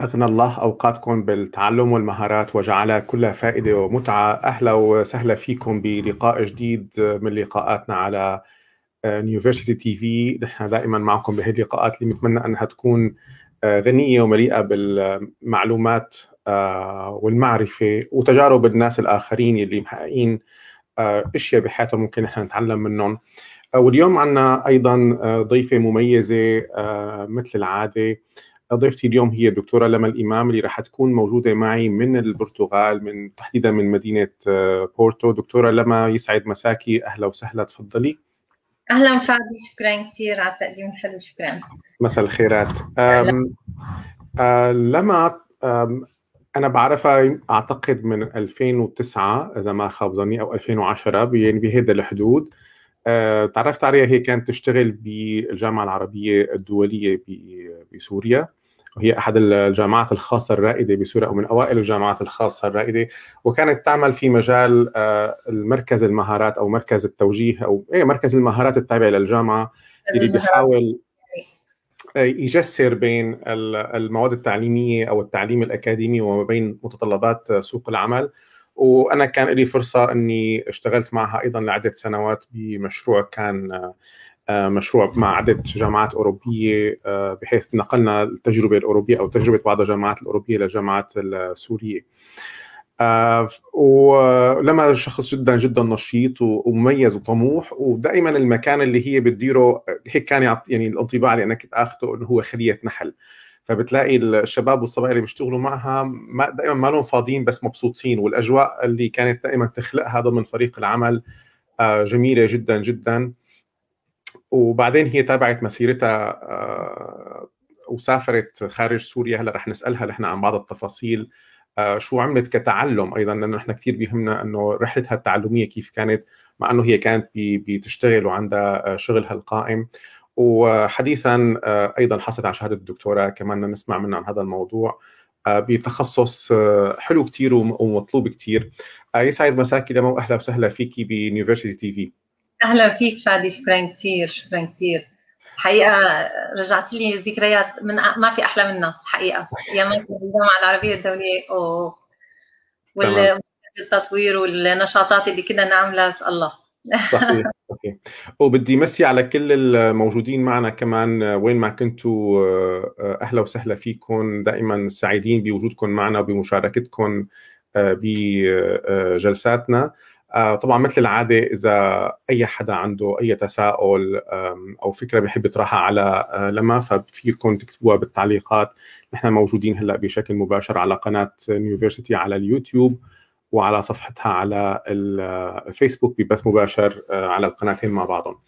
أغنى الله أوقاتكم بالتعلم والمهارات وجعلها كلها فائدة ومتعة. أهلا وسهلا فيكم بلقاء جديد من لقاءاتنا على يونيفرسيتي تي في نحن دائما معكم بهذه اللقاءات اللي نتمنى أنها تكون آه، غنية ومليئة بالمعلومات آه، والمعرفة وتجارب الناس الآخرين اللي محققين آه، أشياء بحياتهم ممكن نحن نتعلم منهم. واليوم عندنا أيضا ضيفة مميزة مثل العادة ضيفتي اليوم هي الدكتورة لما الإمام اللي راح تكون موجودة معي من البرتغال من تحديدا من مدينة آه، بورتو. دكتورة لما يسعد مساكي أهلا وسهلا. تفضلي. أهلا فادي شكرا كثير على التقديم الحلو. شكرا. مساء الخيرات. لما أم أنا بعرفها أعتقد من 2009 إذا ما خاب ظني أو 2010 يعني بهذا الحدود. تعرفت عليها هي كانت تشتغل بالجامعة العربية الدولية بسوريا. وهي أحد الجامعات الخاصة الرائدة بسوريا أو من أوائل الجامعات الخاصة الرائدة. وكانت تعمل في مجال آه، المركز المهارات أو مركز التوجيه أو إيه مركز المهارات التابع للجامعة اللي بيحاول آه، يجسر بين المواد التعليمية أو التعليم الأكاديمي وما بين متطلبات سوق العمل. وأنا كان لي فرصة إني اشتغلت معها أيضا لعدة سنوات بمشروع كان آه، مشروع مع عدة جامعات أوروبية آه، بحيث نقلنا التجربة الأوروبية أو تجربة بعض الجامعات الأوروبية للجامعات السورية. آه، ولما شخص جدا جدا نشيط ومميز وطموح ودائما المكان اللي هي بتديره هيك كان يعني الانطباع اللي أنا كنت اخذه إنه هو خلية نحل. فبتلاقي الشباب والصبايا اللي بيشتغلوا معها ما دائما ما لهم فاضيين بس مبسوطين. والأجواء اللي كانت دائما تخلقها ضمن فريق العمل جميلة جدا جدا. وبعدين هي تابعت مسيرتها آه، وسافرت خارج سوريا. هلأ رح نسألها نحن عن بعض التفاصيل. آه، شو عملت كتعلم أيضا؟ لأنه نحن كثير بيهمنا إنه رحلتها التعلمية كيف كانت مع إنه هي كانت بتشتغل وعندها آه، شغلها القائم. وحديثا أيضا حصلت على شهادة الدكتوراه كمان نسمع منها عن هذا الموضوع بتخصص حلو كثير ومطلوب كثير يسعد مساكي لمى واهلا وسهلا فيكي ب University TV. أهلا فيك فادي شكرا كثير شكرا كثير الحقيقة رجعت لي ذكريات من ما في أحلى منها الحقيقة أيام الجامعة العربية الدولية و والتطوير والنشاطات اللي كنا نعملها الله. صحيح. صحيح وبدي مسي على كل الموجودين معنا كمان وين ما كنتوا أهلا وسهلا فيكم. دائما سعيدين بوجودكم معنا وبمشاركتكم بجلساتنا آه، طبعا مثل العادة إذا أي حدا عنده أي تساؤل أو فكرة بحب يطرحها على آه، لما ففيكم تكتبوها بالتعليقات. نحن موجودين هلأ بشكل مباشر على قناة يونيفرسيتي على اليوتيوب. وعلى صفحتها على الفيسبوك ببث مباشر آه، على القناتين مع بعضهم.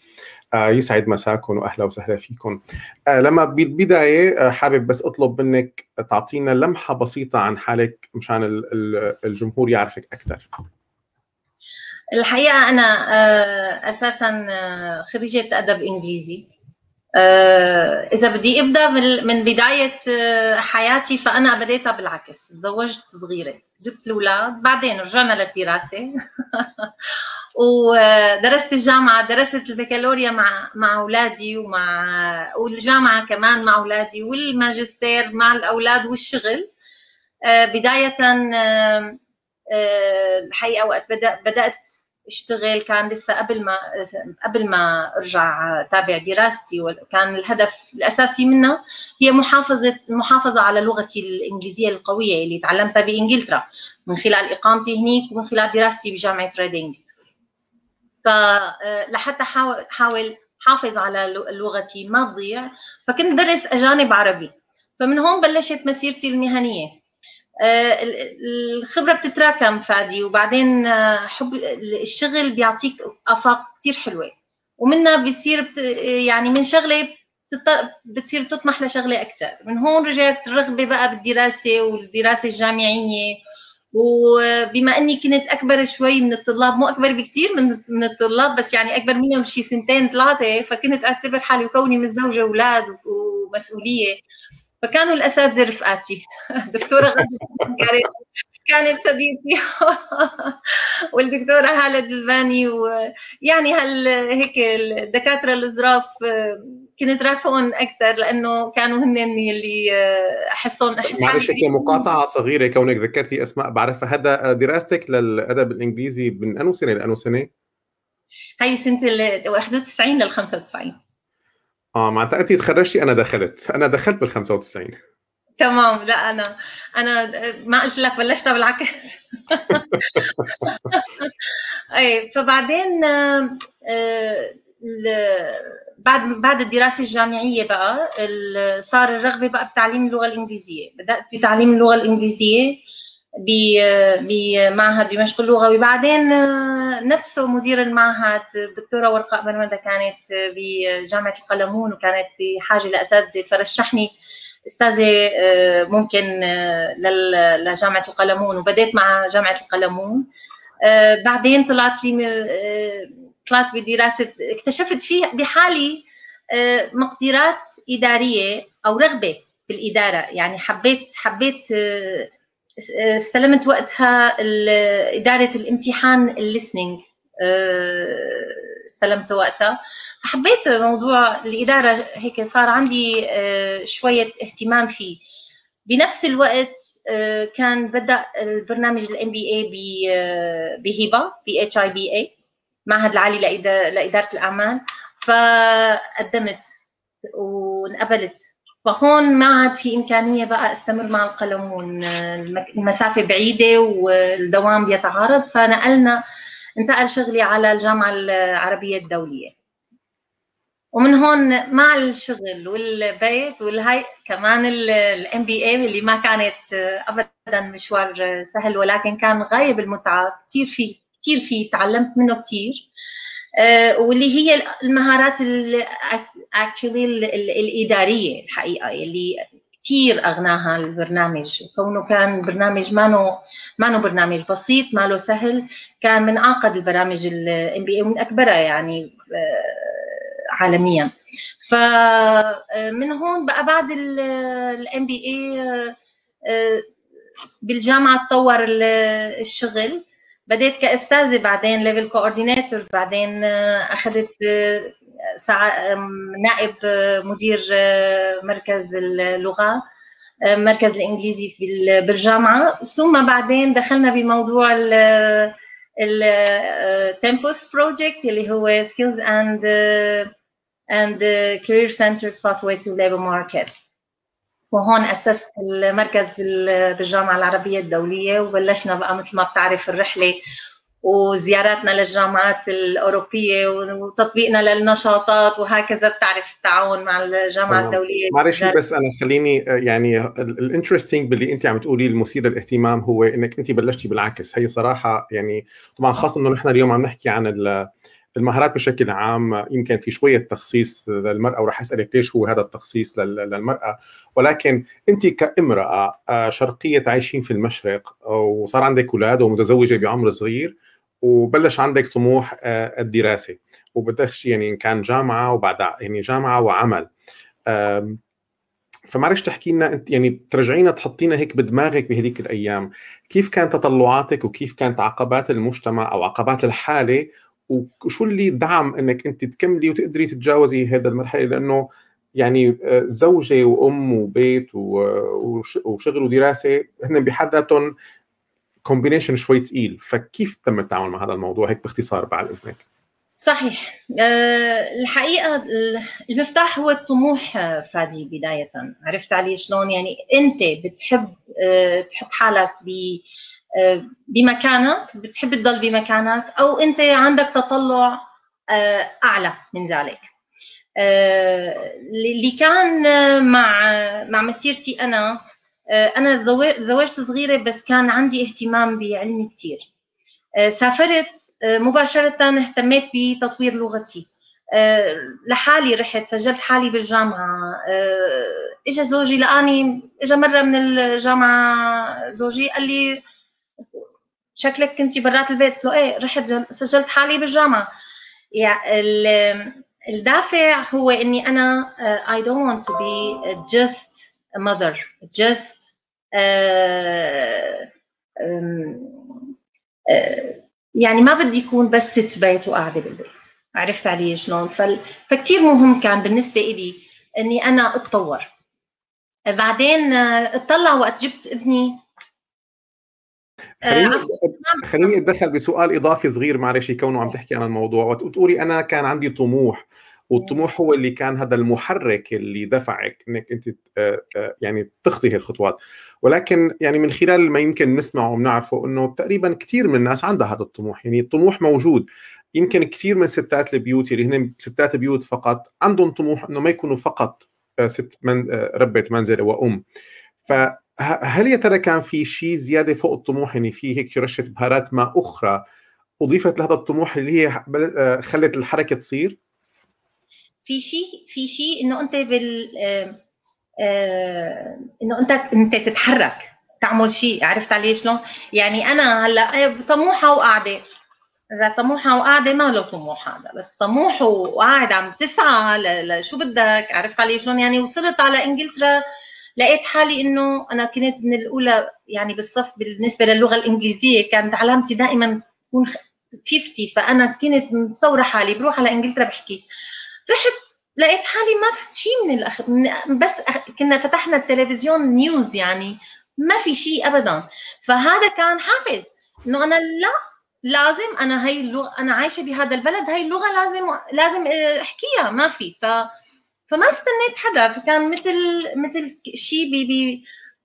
يسعد مساكم وأهلا وسهلا فيكم. لما بالبداية حابب بس أطلب منك تعطينا لمحة بسيطة عن حالك مشان الجمهور يعرفك أكثر. الحقيقة أنا آه، أساسا آه، خريجة أدب إنجليزي. آه، إذا بدي أبدأ من بداية حياتي فأنا بديتها بالعكس. تزوجت صغيرة. جبت الاولاد بعدين رجعنا للدراسة. ودرست الجامعة درست البكالوريا مع مع أولادي ومع والجامعة كمان مع أولادي والماجستير مع الأولاد والشغل. بداية الحقيقة وقت بدأت اشتغل كان لسه قبل ما قبل ما ارجع تابع دراستي وكان الهدف الأساسي منها هي محافظة المحافظه على لغتي الإنجليزية القوية اللي تعلمتها بإنجلترا من خلال إقامتي هنيك ومن خلال دراستي بجامعة ريدينج فلحتى حاول حافظ على لغتي ما تضيع فكنت درس أجانب عربي. فمن هون بلشت مسيرتي المهنية. آه، الخبرة بتتراكم فادي وبعدين آه، حب الشغل بيعطيك آفاق كثير حلوة. ومنها بتصير يعني من شغلة بتصير تطمح لشغلة أكثر من هون رجعت الرغبة بقى بالدراسة والدراسة الجامعية. وبما إني كنت أكبر شوي من الطلاب مو أكبر بكثير من من الطلاب بس يعني أكبر منهم شي سنتين ثلاثة فكنت أعتبر حالي وكوني متزوجة أولاد ومسؤولية. فكانوا الأساتذة رفقاتي. دكتورة غدا كانت صديقتي. والدكتورة هالة الباني ويعني هال هيك الدكاترة الظراف كنت رافقهم أكثر لأنه كانوا هن اللي احسهم احس معلش هيك مقاطعة صغيرة كونك ذكرتي أسماء. بعرفها هذا دراستك للأدب الإنجليزي من انو سنة لانو سنة؟ هاي سنة ال 91 لل 95 آه معناتها تخرجتي أنا دخلت. أنا دخلت بال 95 تمام. لا أنا أنا ما قلت لك بلشتها بالعكس. اي فبعدين آه، بعد بعد الدراسة الجامعية بقى صار الرغبة بقى بتعليم اللغة الإنجليزية. بدأت بتعليم اللغة الإنجليزية. بمعهد دمشق اللغوي بعدين آه، نفسه مدير المعهد الدكتورة ورقاء برمدة كانت بجامعه القلمون وكانت بحاجة لأساتذة. فرشحني أستاذة آه، ممكن آه، لجامعة القلمون. وبدأت مع جامعة القلمون. بعدين طلعت لي طلعت بدراسة اكتشفت فيه بحالي مقدرات إدارية أو رغبة بالإدارة. يعني حبيت حبيت استلمت وقتها إدارة الامتحان الليسننج آه، استلمت وقتها. حبيت موضوع الإدارة هيك صار عندي آه، شوية اهتمام فيه. بنفس الوقت آه، كان بدأ البرنامج ال MBA ب HIBA ب HIBA معهد العالي لإدارة الأعمال. فقدمت وانقبلت. فهون ما عاد في إمكانية بقى أستمر مع القلمون المسافة بعيدة والدوام بيتعارض. فنقلنا انتقل شغلي على الجامعة العربية الدولية. ومن هون مع الشغل والبيت والهاي كمان ال MBA اللي ما كانت ابدا مشوار سهل ولكن كان غاية بالمتعة كثير فيه كثير فيه تعلمت منه كثير واللي هي المهارات actually الإدارية الحقيقة اللي كثير أغناها البرنامج. كونه كان برنامج ما ما برنامج بسيط ما له سهل كان من أعقد البرامج ال MBA ومن أكبرها يعني آه، عالميا. فمن آه، هون بقى بعد ال MBA بالجامعة تطور الشغل. بديت كأستاذة بعدين level coordinator بعدين آه، أخذت آه، نائب آه، مدير مركز اللغة مركز الإنجليزي بالجامعة. ثم بعدين دخلنا بموضوع ال Tempus project اللي هو skills and and career centers pathway to labor market. وهون أسست المركز بالجامعة العربية الدولية وبلشنا بقى مثل ما بتعرف الرحلة وزياراتنا للجامعات الأوروبية وتطبيقنا للنشاطات وهكذا بتعرف التعاون مع الجامعة الدولية. معلش بس أنا خليني يعني الانترستنج باللي أنت عم تقولي المثير للاهتمام هو إنك أنت بلشتي بالعكس. هي صراحة يعني طبعا خاصة إنه نحن اليوم عم نحكي عن المهارات بشكل عام يمكن في شوية تخصيص للمرأة وراح أسألك ليش هو هذا التخصيص للمرأة؟ ولكن أنت كامرأة آه، شرقية عايشين في المشرق وصار عندك أولاد ومتزوجة بعمر صغير وبلش عندك طموح آه، الدراسة وبدك يعني كان جامعة وبعد يعني جامعة وعمل. فمعلش تحكي لنا أنت يعني ترجعينا تحطينا هيك بدماغك بهذيك الأيام. كيف كانت تطلعاتك وكيف كانت عقبات المجتمع أو عقبات الحالة وشو اللي دعم إنك أنت تكملي وتقدري تتجاوزي هذا المرحلة؟ لأنه يعني آه، زوجة وأم وبيت وشغل ودراسة هن بحد ذاتهم كومبينيشن شوي ثقيل فكيف تم التعامل مع هذا الموضوع؟ هيك باختصار بعد إذنك. صحيح. أه الحقيقة المفتاح هو الطموح آه، فادي بداية. عرفت علي شلون؟ يعني أنت بتحب تحب حالك ب بمكانك بتحب تضل بمكانك أو أنت عندك تطلع آه، أعلى من ذلك. آه، اللي كان مع مع مسيرتي أنا آه، أنا زوجت صغيرة بس كان عندي اهتمام بعلمي كثير سافرت مباشرة اهتميت بتطوير لغتي. لحالي رحت سجلت حالي بالجامعة. اجى زوجي لقاني اجى مرة من الجامعة زوجي قال لي شكلك كنتي برات البيت. قلت له إيه رحت سجلت حالي بالجامعة. يعني الدافع هو إني أنا uh, I don't want to be just a mother. Um, uh, يعني ما بدي يكون بس ست بيت وقاعدة بالبيت. عرفت علي شلون؟ فكتير مهم كان بالنسبة إلي إني أنا أتطور. بعدين اطلع وقت جبت ابني خليني آه، خليني أتدخل بسؤال إضافي صغير معلش كونه عم تحكي عن الموضوع. وتقولي أنا كان عندي طموح والطموح هو اللي كان هذا المحرك اللي دفعك إنك أنت آه، آه، يعني تخطي الخطوات ولكن يعني من خلال ما يمكن نسمعه ونعرفه إنه تقريبا كثير من الناس عندها هذا الطموح. يعني الطموح موجود. يمكن كثير من ستات البيوت اللي هن ستات بيوت فقط عندهم طموح إنه ما يكونوا فقط ست من ربة منزل وأم. فهل يا ترى كان في شيء زيادة فوق الطموح يعني في هيك رشة بهارات ما أخرى أضيفت لهذا الطموح اللي هي آه، خلت الحركة تصير؟ في شيء في شيء إنه أنت بال آه، آه، إنه أنت أنت تتحرك تعمل شيء عرفت علي شلون؟ يعني أنا هلأ طموحة وقاعدة إذا طموحة وقاعدة ما له طموح هذا بس طموح وقاعد عم تسعى لشو بدك عرفت علي شلون يعني وصلت على إنجلترا لقيت حالي إنه أنا كنت من الأولى يعني بالصف بالنسبة للغة الإنجليزية كانت علامتي دائما تكون 50 فأنا كنت متصوره حالي بروح على إنجلترا بحكي. رحت لقيت حالي ما في شيء من الأخ... بس كنا فتحنا التلفزيون نيوز يعني ما في شيء ابدا. فهذا كان حافز إنه أنا لا لازم أنا هي اللغة أنا عايشة بهذا البلد هي اللغة لازم لازم أحكيها ما في. ف فما استنيت حدا فكان مثل مثل شيء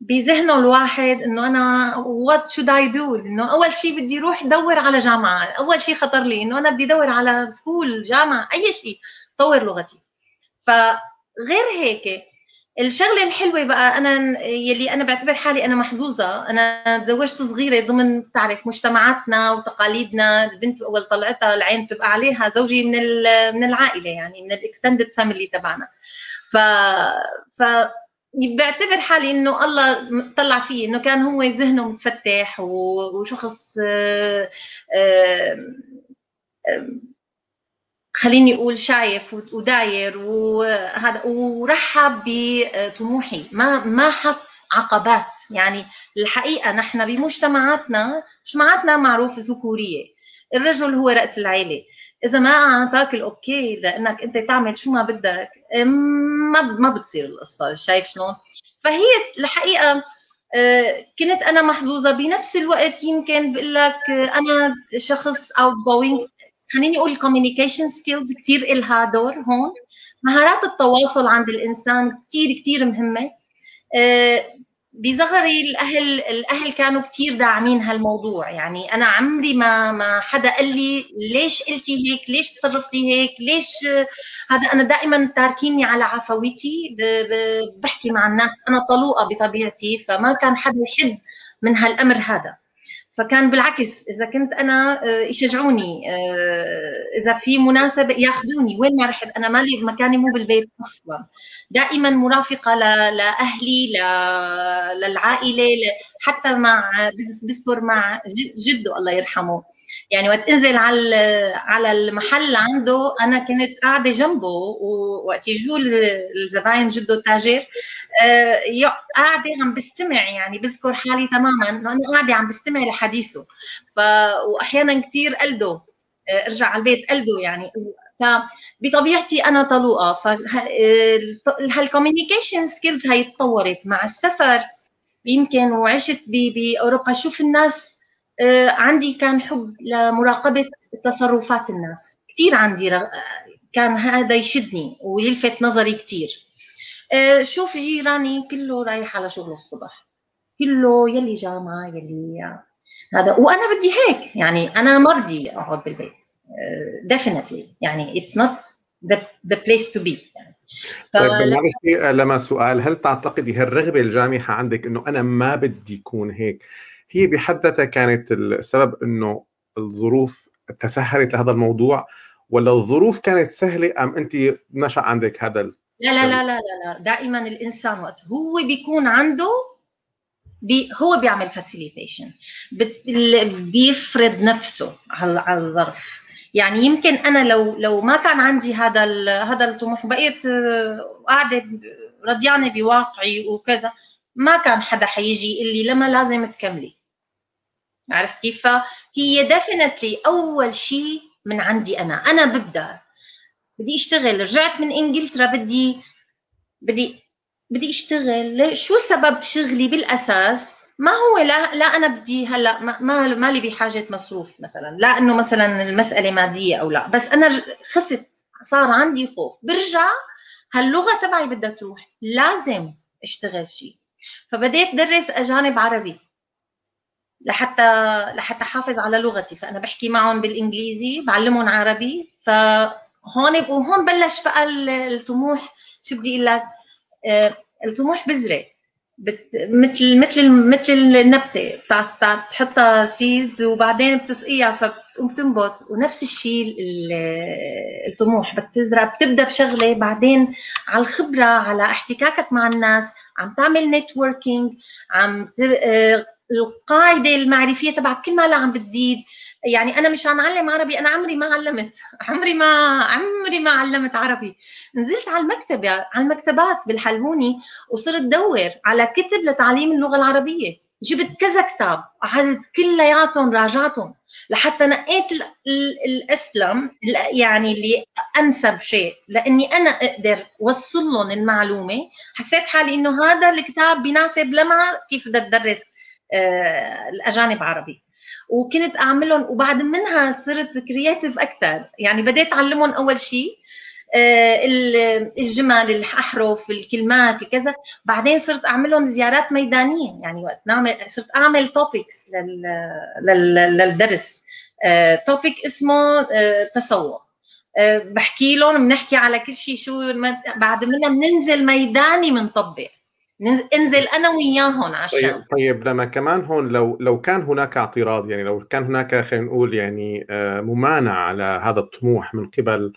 بذهنه الواحد إنه أنا what should I do إنه أول شيء بدي أروح دور على جامعة أول شيء خطر لي إنه أنا بدي ادور على school جامعة أي شيء أطور لغتي. فغير هيك الشغلة الحلوة بقى أنا يلي أنا بعتبر حالي أنا محظوظة. أنا تزوجت صغيرة ضمن تعرف مجتمعاتنا وتقاليدنا البنت أول طلعتها العين بتبقى عليها زوجي من من العائلة يعني من ال extended family تبعنا. ف ف بعتبر حالي إنه الله طلع فيه إنه كان هو ذهنه متفتح وشخص آه، آه، خليني أقول شايف وداير وهذا ورحب بطموحي. ما ما حط عقبات. يعني الحقيقة نحن بمجتمعاتنا مجتمعاتنا معروف ذكورية. الرجل هو رأس العيلة. إذا ما أعطاك ال okay لأنك أنت تعمل شو ما بدك ما ما بتصير القصة شايف شلون؟ فهي الحقيقة آه، كنت أنا محظوظة. بنفس الوقت يمكن بقول لك أنا شخص outgoing خليني أقول ال communication skills كثير إلها دور هون. مهارات التواصل عند الإنسان كثير كثير مهمة. آه، بصغري الأهل الأهل كانوا كثير داعمين هالموضوع. يعني أنا عمري ما ما حدا قال لي ليش قلتي هيك؟ ليش تصرفتي هيك؟ ليش؟ هذا أنا دائما تاركيني على عفويتي. بحكي مع الناس أنا طلوقة بطبيعتي فما كان حدا يحد من هالأمر هذا. فكان بالعكس إذا كنت أنا آه، يشجعوني آه، إذا في مناسبة ياخذوني. وين ما رحت أنا مالي مكاني مو بالبيت أصلا. دائما مرافقة لاهلي للعائلة حتى مع بذكر مع جده الله يرحمه. يعني وقت انزل على على المحل عنده أنا كنت قاعدة جنبه ووقت يجوا الزباين جده التاجر آه، قاعدة عم بستمع يعني بذكر حالي تماما إنه أنا قاعدة عم بستمع لحديثه. ف واحيانا كثير قلده آه، ارجع على البيت قلده يعني. فبطبيعتي أنا طلوقة. فهال communication skills هي تطورت مع السفر. يمكن وعشت بأوروبا. شوف الناس عندي كان حب لمراقبة تصرفات الناس. كثير عندي كان هذا يشدني ويلفت نظري كثير آه، شوف جيراني كله رايح على شغله الصبح. كله يلي جامعة يلي هذا. وأنا بدي هيك. يعني أنا مرضي أقعد بالبيت. definitely آه، يعني it's not the place to be يعني. طيب لما سؤال. هل تعتقدي هالرغبة الجامحة عندك إنه أنا ما بدي يكون هيك هي بحد ذاتها كانت السبب إنه الظروف تسهلت لهذا الموضوع ولا الظروف كانت سهلة أم أنت نشأ عندك هذا لا لا لا لا لا دائما الإنسان وقت هو بيكون عنده be هو بيعمل facilitation بيفرض نفسه على الظرف. يعني يمكن أنا لو لو ما كان عندي هذا هذا الطموح بقيت قاعدة رضيانة بواقعي وكذا ما كان حدا حيجي يقول لي لما لازم تكملي. عرفت كيف؟ فهي ديفينتلي أول شيء من عندي أنا، أنا ببدأ. بدي أشتغل. رجعت من إنجلترا. بدي بدي بدي أشتغل. شو سبب شغلي بالأساس؟ ما هو لا لا أنا بدي هلأ ما مالي بحاجة مصروف مثلا. لا إنه مثلا المسألة مادية أو لا. بس أنا خفت. صار عندي خوف. برجع. هاللغة تبعي بدها تروح. لازم أشتغل شيء. فبديت درس أجانب عربي. لحتى لحتى حافظ على لغتي. فأنا بحكي معهم بالإنجليزي بعلمهم عربي. فهون وهون بلش بقى الطموح. شو بدي أقول لك؟ آه، الطموح بذرة. مثل مثل مثل النبتة. بتحطها سيدز وبعدين بتسقيها فبتقوم تنبت ونفس الشيء الطموح. بتزرع بتبدأ بشغلة. بعدين على الخبرة على احتكاكك مع الناس. عم تعمل نتوركينج عم ت... القاعدة المعرفية تبعك كل ما عم بتزيد. يعني أنا مش عم أعلم عربي أنا عمري ما علمت. عمري ما عمري ما علمت عربي. نزلت على المكتبه على المكتبات بالحلبوني وصرت دور على كتب لتعليم اللغة العربية. جبت كذا كتاب قعدت كلياتهم راجعتهم لحتى نقيت الأسلم يعني اللي أنسب شيء. لأني أنا أقدر وصل لهم المعلومة. حسيت حالي إنه هذا الكتاب بيناسب لما كيف بدها تدرس الأجانب عربي. وكنت أعملهم وبعد منها صرت creative أكثر يعني بديت أعلمهم أول شيء آه، الجمل الأحرف الكلمات كذا بعدين صرت أعملهم زيارات ميدانية. يعني وقت نعمل صرت أعمل topics للدرس. توبيك آه، اسمه تسوق. بحكي لهم بنحكي على كل شيء شو بعد منها بننزل ميداني بنطبق انزل أنا وياهم عشان. طيب طيب لما كمان هون لو لو كان هناك اعتراض يعني لو كان هناك خلينا نقول يعني آه، ممانعة على هذا الطموح من قبل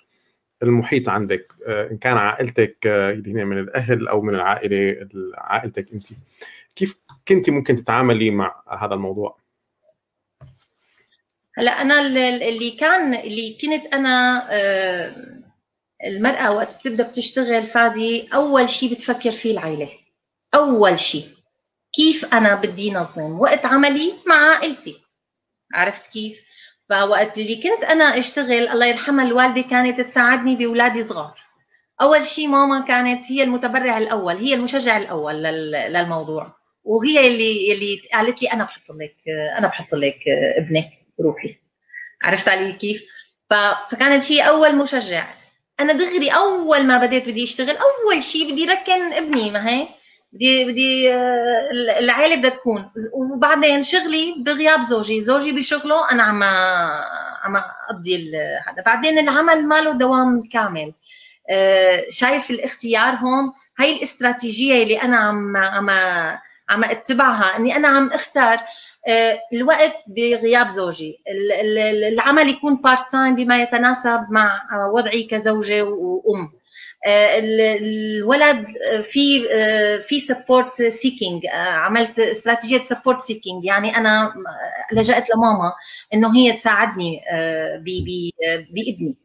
المحيط عندك آه، إن كان عائلتك آه، اللي من الأهل أو من العائلة عائلتك انت. كيف كنت ممكن تتعاملي مع هذا الموضوع؟ هلأ أنا اللي كان اللي كنت أنا المرأة وقت بتبدأ بتشتغل فادي أول شيء بتفكر فيه العائله أول شيء كيف أنا بدي نظم وقت عملي مع عائلتي؟ عرفت كيف؟ فوقت اللي كنت أنا أشتغل الله يرحمها الوالدة كانت تساعدني بأولادي صغار. أول شيء ماما كانت هي المتبرع الأول هي المشجع الأول للموضوع. وهي اللي اللي قالت لي أنا بحط لك أنا بحط لك ابنك روحي. عرفت علي كيف؟ فكانت هي أول مشجع أنا دغري أول ما بديت بدي أشتغل أول شيء بدي ركن ابني ما هيك؟ بدي بدي آه، العائله بدها تكون. وبعدين شغلي بغياب زوجي. زوجي بشغله أنا عم عم أقضي هذا بعدين العمل ماله دوام كامل. آه، شايف الاختيار هون. هاي الاستراتيجية اللي أنا عم عم عم أتبعها. إني أنا عم أختار آه، الوقت بغياب زوجي. العمل يكون part time بما يتناسب مع وضعي كزوجة وأم. الولد في في support seeking عملت استراتيجية support seeking يعني أنا لجأت لماما إنه هي تساعدني آه، بإبني.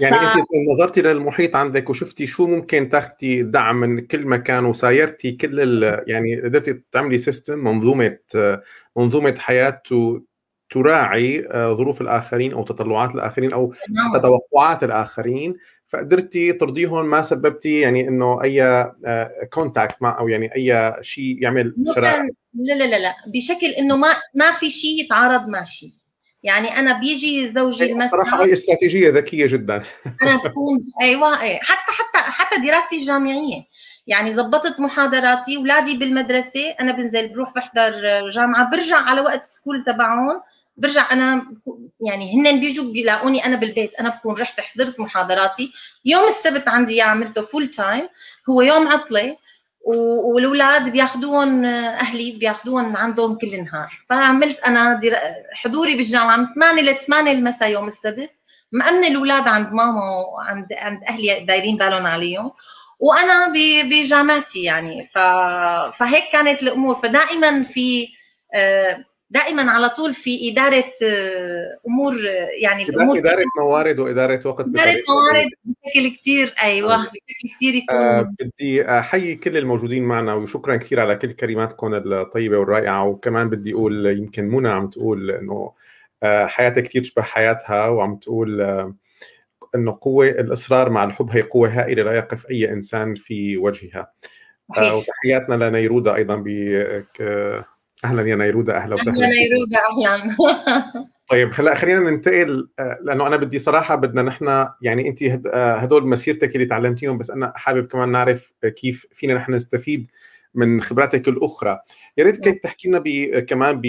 يعني ف... أنت نظرتي للمحيط عندك وشفتي شو ممكن تأخذي دعم من كل مكان وسايرتي كل ال... يعني قدرتي تعملي system منظومة منظومة حياة تراعي آه، ظروف الآخرين أو تطلعات الآخرين أو. توقعات الآخرين. فقدرتي ترضيهم ما سببتي يعني إنه أي conflict آه، مع أو يعني أي شيء يعمل شراء لا لا لا لا بشكل إنه ما ما في شيء يتعارض مع شيء يعني أنا بيجي زوجي المسجد صراحة هي استراتيجية ذكية جدا. أنا بكون أيوه إيه حتى حتى حتى دراستي الجامعية. يعني زبطت محاضراتي أولادي بالمدرسة أنا بنزل بروح بحضر جامعة برجع على وقت ال school تبعهم. برجع أنا يعني هن بيجوا بيلاقوني أنا بالبيت. أنا بكون رحت حضرت محاضراتي. يوم السبت عندي عملته full time هو يوم عطلة والأولاد بياخذوهم أهلي بياخذوهم عندهم كل النهار. فعملت أنا حضوري بالجامعة من 8 ل 8 المساء يوم السبت. مأمنة الأولاد عند ماما وعند عند أهلي دايرين بالهم عليهم. وأنا بجامعتي يعني. فهيك كانت الأمور. فدائما في آه، دائما على طول في إدارة آه، أمور آه، يعني الأمور إدارة موارد وإدارة وقت إدارة موارد بشكل كثير أيوه بشكل كثير يكون. آه بدي أحيي كل الموجودين معنا وشكرا كثير على كل كلماتكم الطيبة والرائعة وكمان بدي أقول يمكن منى عم تقول إنه آه حياتها كثير تشبه حياتها وعم تقول إنه قوة الإصرار مع الحب هي قوة هائلة لا يقف أي إنسان في وجهها. وتحياتنا لنيرودا أيضا ب أهلا يا نيرودا أهلا وسهلا أهلا نيرودا أهلا. طيب هلا خلينا ننتقل آه، لأنه أنا بدي صراحة بدنا نحن يعني أنت آه، هدول مسيرتك اللي تعلمتيهم بس أنا حابب كمان نعرف كيف فينا نحن نستفيد من خبراتك الأخرى. يا ريت كيف تحكي لنا كمان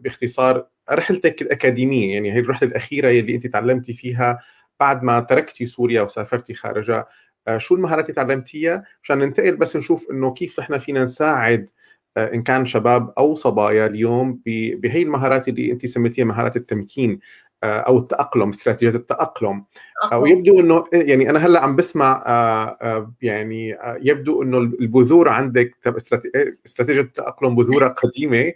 باختصار رحلتك الأكاديمية يعني هي الرحلة الأخيرة اللي أنت تعلمتي فيها بعد ما تركتي سوريا وسافرتي خارجها. آه، شو المهارات اللي تعلمتيها؟ مشان ننتقل بس نشوف إنه كيف إحنا فينا نساعد آه، إن كان شباب أو صبايا اليوم بهي المهارات اللي انت سميتيها مهارات التمكين آه، أو التأقلم استراتيجيه التأقلم. ويبدو إنه يعني أنا هلأ عم بسمع يعني يبدو إنه البذور عندك استراتيجية التأقلم بذورها قديمة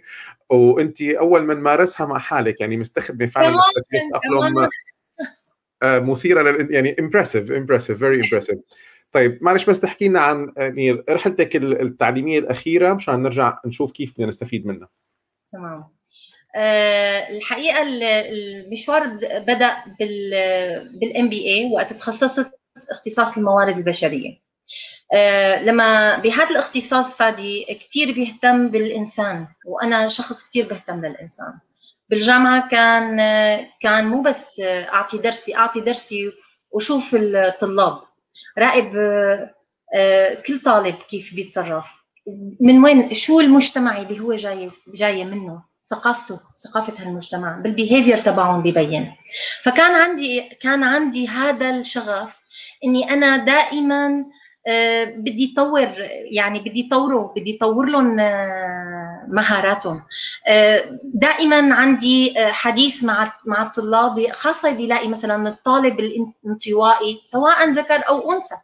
وانت أول من مارسها مع حالك يعني مستخدمة فعلا استراتيجية التأقلم مثيرة لل يعني impressive impressive very impressive طيب معلش بس تحكي لنا عن يعني رحلتك التعليمية الأخيرة مشان نرجع نشوف كيف بدنا نستفيد منها. تمام. أه الحقيقة المشوار بدأ بال بالام بي اي وقت تخصصت اختصاص الموارد البشرية. أه لما بهذا الاختصاص فادي كثير بيهتم بالإنسان وأنا شخص كثير بهتم للانسان بالجامعة كان كان مو بس أعطي درسي أعطي درسي وشوف الطلاب. راقب آه، كل طالب كيف بيتصرف؟ من وين؟ شو المجتمع اللي هو جاي جاي منه؟ ثقافته ثقافة هالمجتمع بالبيهيفير تبعهم ببين. فكان عندي كان عندي هذا الشغف إني أنا دائما آه، بدي طور يعني بدي طوره بدي طور لهم آه، مهاراتهم. دائما عندي حديث مع مع الطلاب خاصة بيلاقي مثلا الطالب الانطوائي سواء ذكر أو أنثى.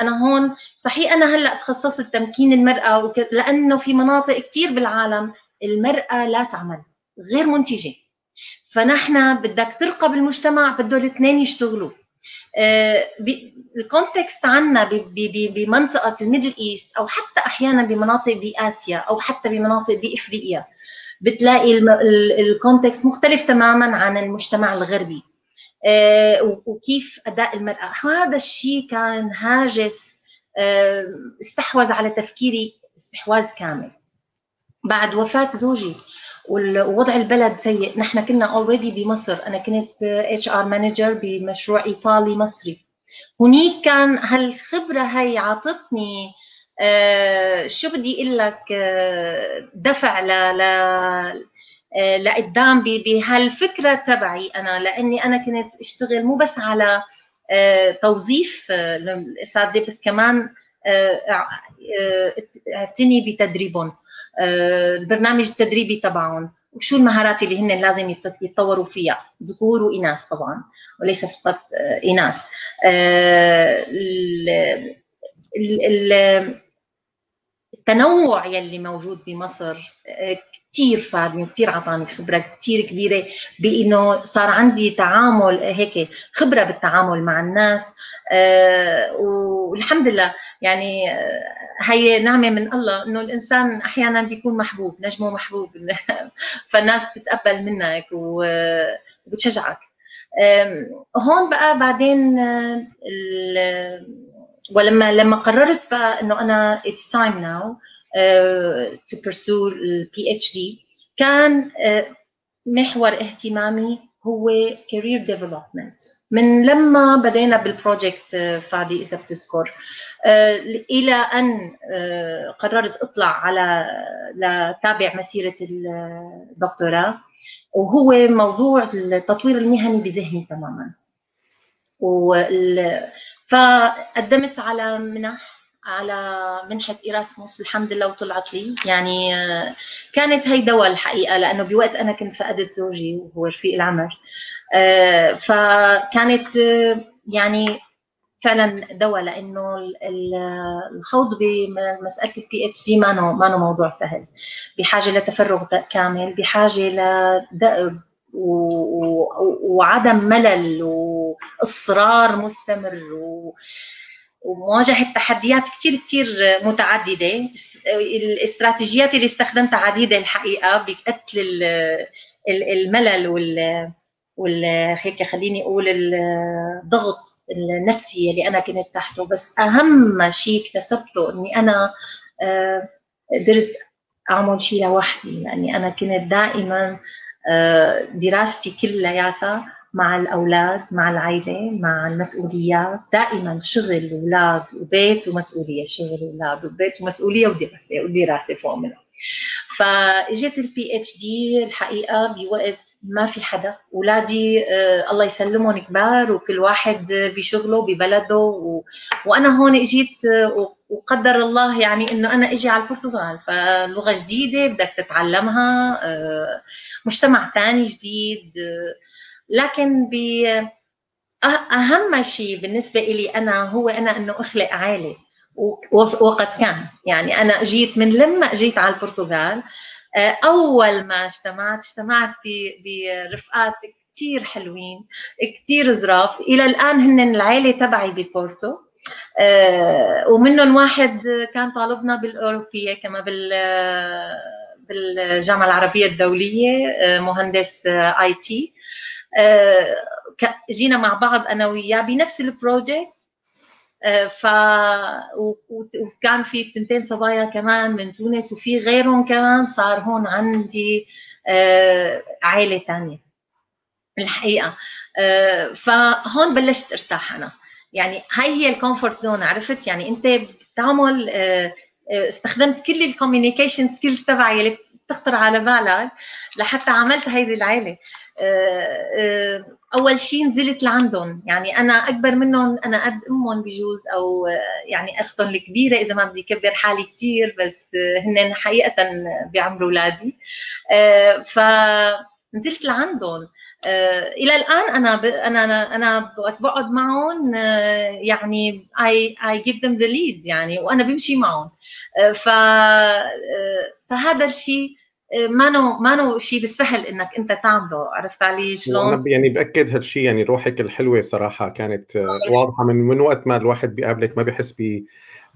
أنا هون صحيح أنا هلأ تخصصت تمكين المرأة لأنه في مناطق كثير بالعالم المرأة لا تعمل غير منتجة. فنحن بدك ترقى بالمجتمع بده الاثنين يشتغلوا. آه، ال context عنا بمنطقة ال Middle East أو حتى أحيانا بمناطق باسيا أو حتى بمناطق بافريقيا بتلاقي ال context مختلف تماما عن المجتمع الغربي. آه، وكيف أداء المرأة. هذا الشيء كان هاجس آه، استحوذ على تفكيري استحواذ كامل. بعد وفاة زوجي. ووضع البلد سيء. نحن كنا already بمصر. أنا كنت HR manager بمشروع إيطالي مصري. هنيك كان هالخبرة هي عطتني آه شو بدي أقول لك آه دفع ل ل آه لقدام بهالفكرة تبعي أنا. لأني أنا كنت أشتغل مو بس على توظيف الاساتذه بس كمان اعتني بتدريبهم. البرنامج التدريبي تبعهم. وشو المهارات اللي هن لازم يتطوروا فيها؟ ذكور وإناث طبعا وليس فقط آه، إناث. آه، التنوع يلي موجود بمصر آه، كثير فادني كثير اعطاني خبرة كثير كبيرة بإنه صار عندي تعامل هيك خبرة بالتعامل مع الناس والحمد لله. يعني هي نعمة من الله إنه الإنسان أحيانا بيكون محبوب نجمه محبوب فالناس تتقبل منك وبتشجعك. هون بقى بعدين ولما لما قررت بقى إنه أنا it's time now uh, to pursue ال PhD كان uh, محور اهتمامي هو career development. من لما بدينا بال project آه، فادي اذا بتذكر آه، إلى أن آه، قررت أطلع على لتابع مسيرة الدكتوراه وهو موضوع التطوير المهني بذهني تماما. فقدمت على منح على منحة إيراسموس الحمد لله وطلعت لي. يعني كانت هي دواء الحقيقة لأنه بوقت أنا كنت فقدت زوجي وهو رفيق العمر آه، فكانت آه، يعني فعلا دواء لأنه الخوض بمسألة ال PhD ما موضوع سهل. بحاجة لتفرغ كامل بحاجة لدأب وعدم ملل واصرار مستمر و ومواجهة تحديات كثير كثير متعددة. الاستراتيجيات اللي استخدمتها عديدة الحقيقة بقتل الملل وال هيك خليني أقول الضغط النفسي اللي أنا كنت تحته. بس أهم شيء اكتسبته إني أنا آه، قدرت أعمل شيء لوحدي. لاني أنا كنت دائما دراستي كلياتها مع الأولاد مع العائله مع المسؤوليات. دائما شغل أولاد وبيت ومسؤولية شغل أولاد وبيت ومسؤولية ودراسة ودراسة فوق منها فاجت ال PhD الحقيقة بوقت ما في حدا اولادي آه الله يسلمهم كبار وكل واحد بشغله ببلده و... وأنا هون إجيت آه وقدر الله يعني إنه أنا إجي على البرتغال. فلغة جديدة بدك تتعلمها آه مجتمع ثاني جديد لكن ب أهم شيء بالنسبة لي أنا هو أنا إنه أخلق عائله وقد كان. يعني أنا جيت من لما جيت على البرتغال آه، أول ما اجتمعت اجتمعت برفقات كثير حلوين كثير ظراف إلى الآن هن العائله تبعي ببورتو آه، ومنهم واحد كان طالبنا بالأوروبية كما بال بالجامعة العربية الدولية آه، مهندس IT. جينا مع بعض أنا وياه بنفس ال project ف وكان في تنتين صبايا كمان من تونس وفي غيرهم كمان صار هون عندي آه، عائلة ثانية الحقيقة. آه، فهون بلشت أرتاح أنا. يعني هاي هي ال comfort zone عرفت؟ يعني أنت بتعمل استخدمت كل ال communication skills تبعي اللي بتخطر على بالك لحتى عملت هيدي العائلة. أول شيء نزلت لعندهم. يعني أنا أكبر منهم أنا قد أمهم بجوز أو يعني أختهم الكبيرة إذا ما بدي كبر حالي كثير بس هن حقيقة بعمر اولادي فنزلت لعندهم. إلى الآن أنا ب... أنا أنا وقت بقعد معهم يعني I I give them the lead يعني وأنا بمشي معهم. ف فهذا الشيء ما نو ما نو شيء بالسهل إنك أنت تعمله عرفت علي؟ شلون؟ يعني بأكد هالشيء يعني روحك الحلوة صراحة كانت واضحة من من وقت ما الواحد بيقابلك ما بيحس ب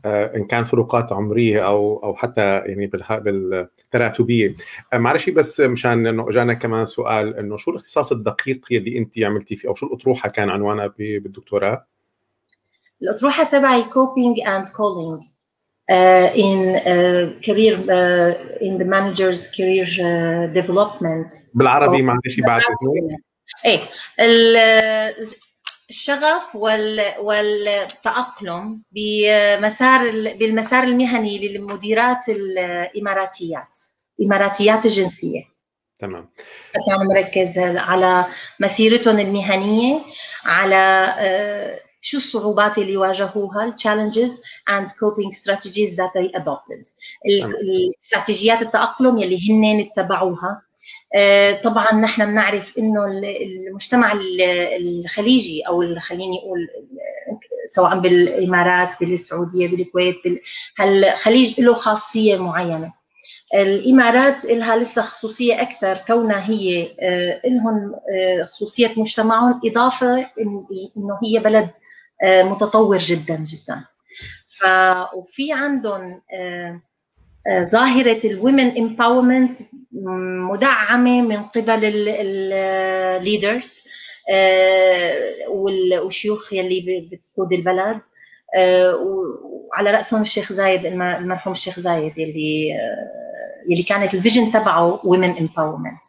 آه، إن كان فروقات عمرية أو أو حتى يعني بالتراتبية. آه، معلش بس مشان إنه أجانا كمان سؤال إنه شو الاختصاص الدقيق اللي أنت عملتي فيه؟ أو شو الأطروحة كان عنوانها بالدكتوراه؟ الأطروحة تبعي coping and calling in uh, career uh, in the manager's career development. بالعربي معلش بعد إيه. الشغف وال والتأقلم بمسار بالمسار المهني للمديرات الإماراتيات الإماراتيات الجنسية. تمام. كان مركز على مسيرتهم المهنية على شو الصعوبات اللي واجهوها ال challenges and coping strategies that they adopted. الاستراتيجيات التأقلم يلي هن اتبعوها. آه، طبعا نحن بنعرف إنه المجتمع الخليجي أو خليني أقول سواء بالإمارات بالسعودية بالكويت الخليج له خاصية معينة. الإمارات لها لسه خصوصية أكثر كونها هي آه، لهم آه، خصوصية مجتمعهم إضافة إنه هي بلد متطور جدا جدا. ف وفي عندهم آه، آه، ظاهرة ال women empowerment مدعمة من قبل ال leaders والشيوخ يلي بتقود البلد. وعلى رأسهم الشيخ زايد المرحوم الشيخ زايد يلي يلي كانت ال vision تبعه women empowerment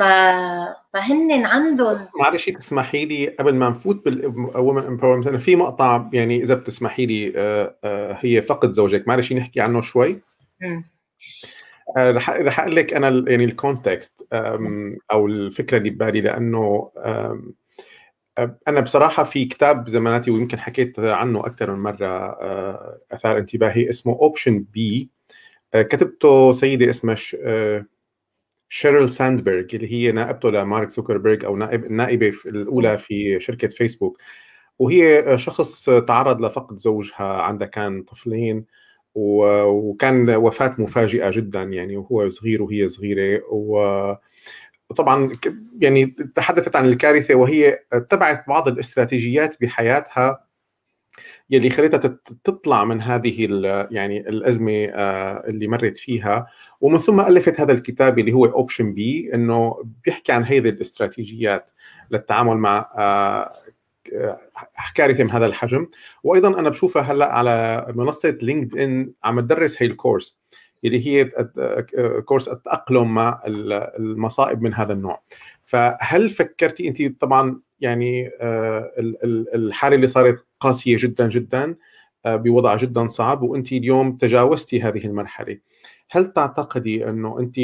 فهن عندهم معلش تسمحي لي قبل ما نفوت بال women empowerment أنا في مقطع يعني إذا بتسمحي لي آه، آه، هي فقد زوجك. معلش نحكي عنه شوي. آه، رح رح أقول لك أنا يعني ال context أو الفكرة اللي ببالي لأنه أنا بصراحة في كتاب زماناتي ويمكن حكيت عنه أكثر من مرة أثار انتباهي اسمه Option B كتبته سيدة اسمها شيرل ساندبرغ اللي هي نائبته لمارك زوكربيرج أو نائب النائبه الأولى في شركة فيسبوك. وهي شخص تعرض لفقد زوجها عندها كان طفلين وكان وفاة مفاجئة جدا يعني وهو صغير وهي صغيرة. وطبعا يعني تحدثت عن الكارثة وهي اتبعت بعض الاستراتيجيات بحياتها يلي خلتها تطلع من هذه يعني الأزمة آه، اللي مرت فيها. ومن ثم ألفت هذا الكتاب اللي هو Option B إنه بيحكي عن هذه الاستراتيجيات للتعامل مع كارثه من هذا الحجم. وأيضا أنا بشوفها هلأ على منصة LinkedIn عم تدرس هي ال course اللي هي course التأقلم مع المصائب من هذا النوع. فهل فكرتي انت طبعا يعني الحالة اللي صارت قاسية جدا جدا بوضع جدا صعب وانت اليوم تجاوزتي هذه المرحلة؟ هل تعتقدي أنه أنت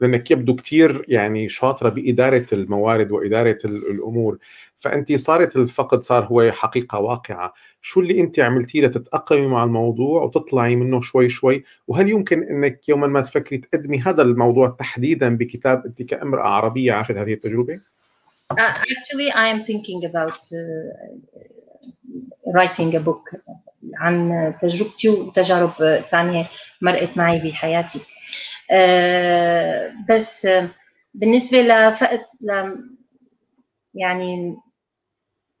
لأنك يبدو كثير يعني شاطرة بإدارة الموارد وإدارة الأمور فأنت صارت الفقد صار هو حقيقة واقعة. شو اللي أنت عملتيه لتتأقلمي مع الموضوع وتطلعي منه شوي شوي؟ وهل يمكن أنك يوما ما تفكري تقدمي هذا الموضوع تحديدا بكتاب أنت كأمرأة عربية عاشت هذه التجربة؟ Uh, actually, I am thinking about uh, writing a book. عن تجربتي وتجارب ثانية مرقت معي بحياتي. Uh, بس بالنسبة لفقد يعني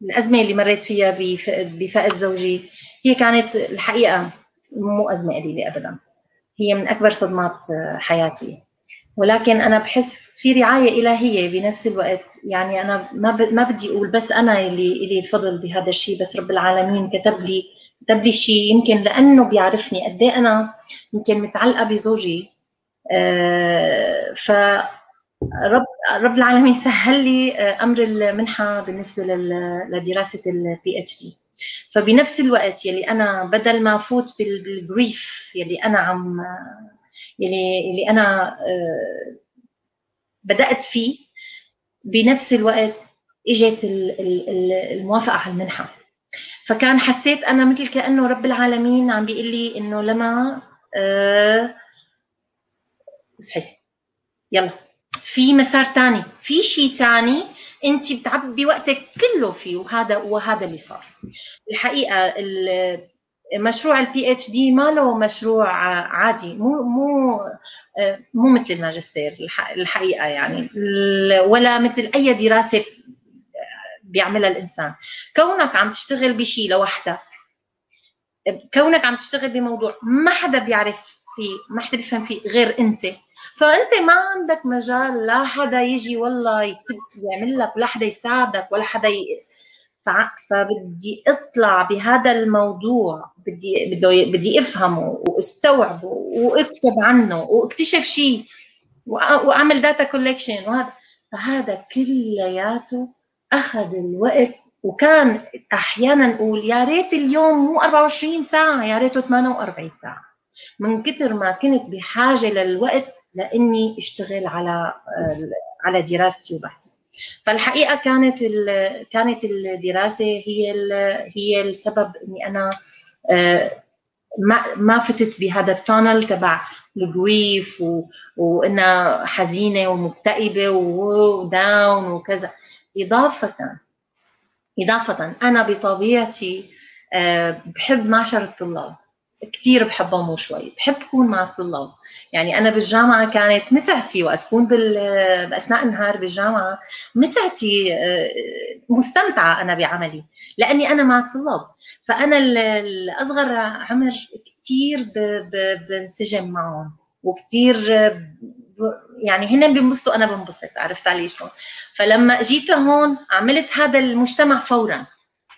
الأزمة اللي مريت فيها بفقد, بفقد زوجي هي كانت الحقيقة مو أزمة قليلة أبدا. هي من أكبر صدمات حياتي. ولكن أنا بحس في رعاية إلهية بنفس الوقت. يعني أنا ما ما بدي أقول بس أنا اللي اللي الفضل بهذا الشيء بس رب العالمين كتب لي كتب لي شيء يمكن لأنه بيعرفني قد إيه أنا يمكن متعلقة بزوجي. آه ف رب رب العالمين سهل لي أمر المنحة بالنسبة لدراسة ال PhD فبنفس الوقت يلي أنا بدل ما أفوت بال grief يلي أنا عم يلي يلي أنا بدأت فيه بنفس الوقت إجت الموافقة على المنحة. فكان حسيت أنا مثل كأنه رب العالمين عم بيقول لي إنه لما أه صحيح. يلا. في مسار ثاني في شيء ثاني أنت بتعبي وقتك كله فيه وهذا وهذا اللي صار. الحقيقة مشروع ال PhD ما له مشروع عادي. مو مو مو مثل الماجستير الحقيقة يعني. ولا مثل أي دراسة بيعملها الإنسان. كونك عم تشتغل بشيء لوحدك كونك عم تشتغل بموضوع ما حدا بيعرف فيه ما حدا بيفهم فيه غير أنت. فأنت ما عندك مجال لا حدا يجي والله يكتب يعمل لك ولا حدا يساعدك ولا حدا ي... فبدي أطلع بهذا الموضوع بدي بدي بدي أفهمه وأستوعبه وأكتب عنه وأكتشف شيء وأعمل data collection وهذا. فهذا كلياته أخذ الوقت وكان أحيانا نقول يا ريت اليوم مو 24 ساعة يا ريته 48 ساعة. من كثر ما كنت بحاجة للوقت لإني أشتغل على على دراستي وبحثي. فالحقيقة كانت كانت الدراسة هي هي السبب إني أنا ما ما فتت بهذا التانل تبع الجريف وإنها حزينة ومكتئبة وداون وكذا. إضافة. إضافة. أنا بطبيعتي بحب معشر الطلاب. كثير بحبهم مو شوي بحب أكون مع الطلاب. يعني أنا بالجامعة كانت متعتي وقت اكون باثناء النهار بالجامعة متعتي مستمتعة أنا بعملي. لأني أنا مع الطلاب. فأنا الأصغر عمر كثير بنسجم معهم. وكثير يعني هن بينبسطوا أنا بنبسط عرفت علي شلون؟ فلما جيت هون عملت هذا المجتمع فورا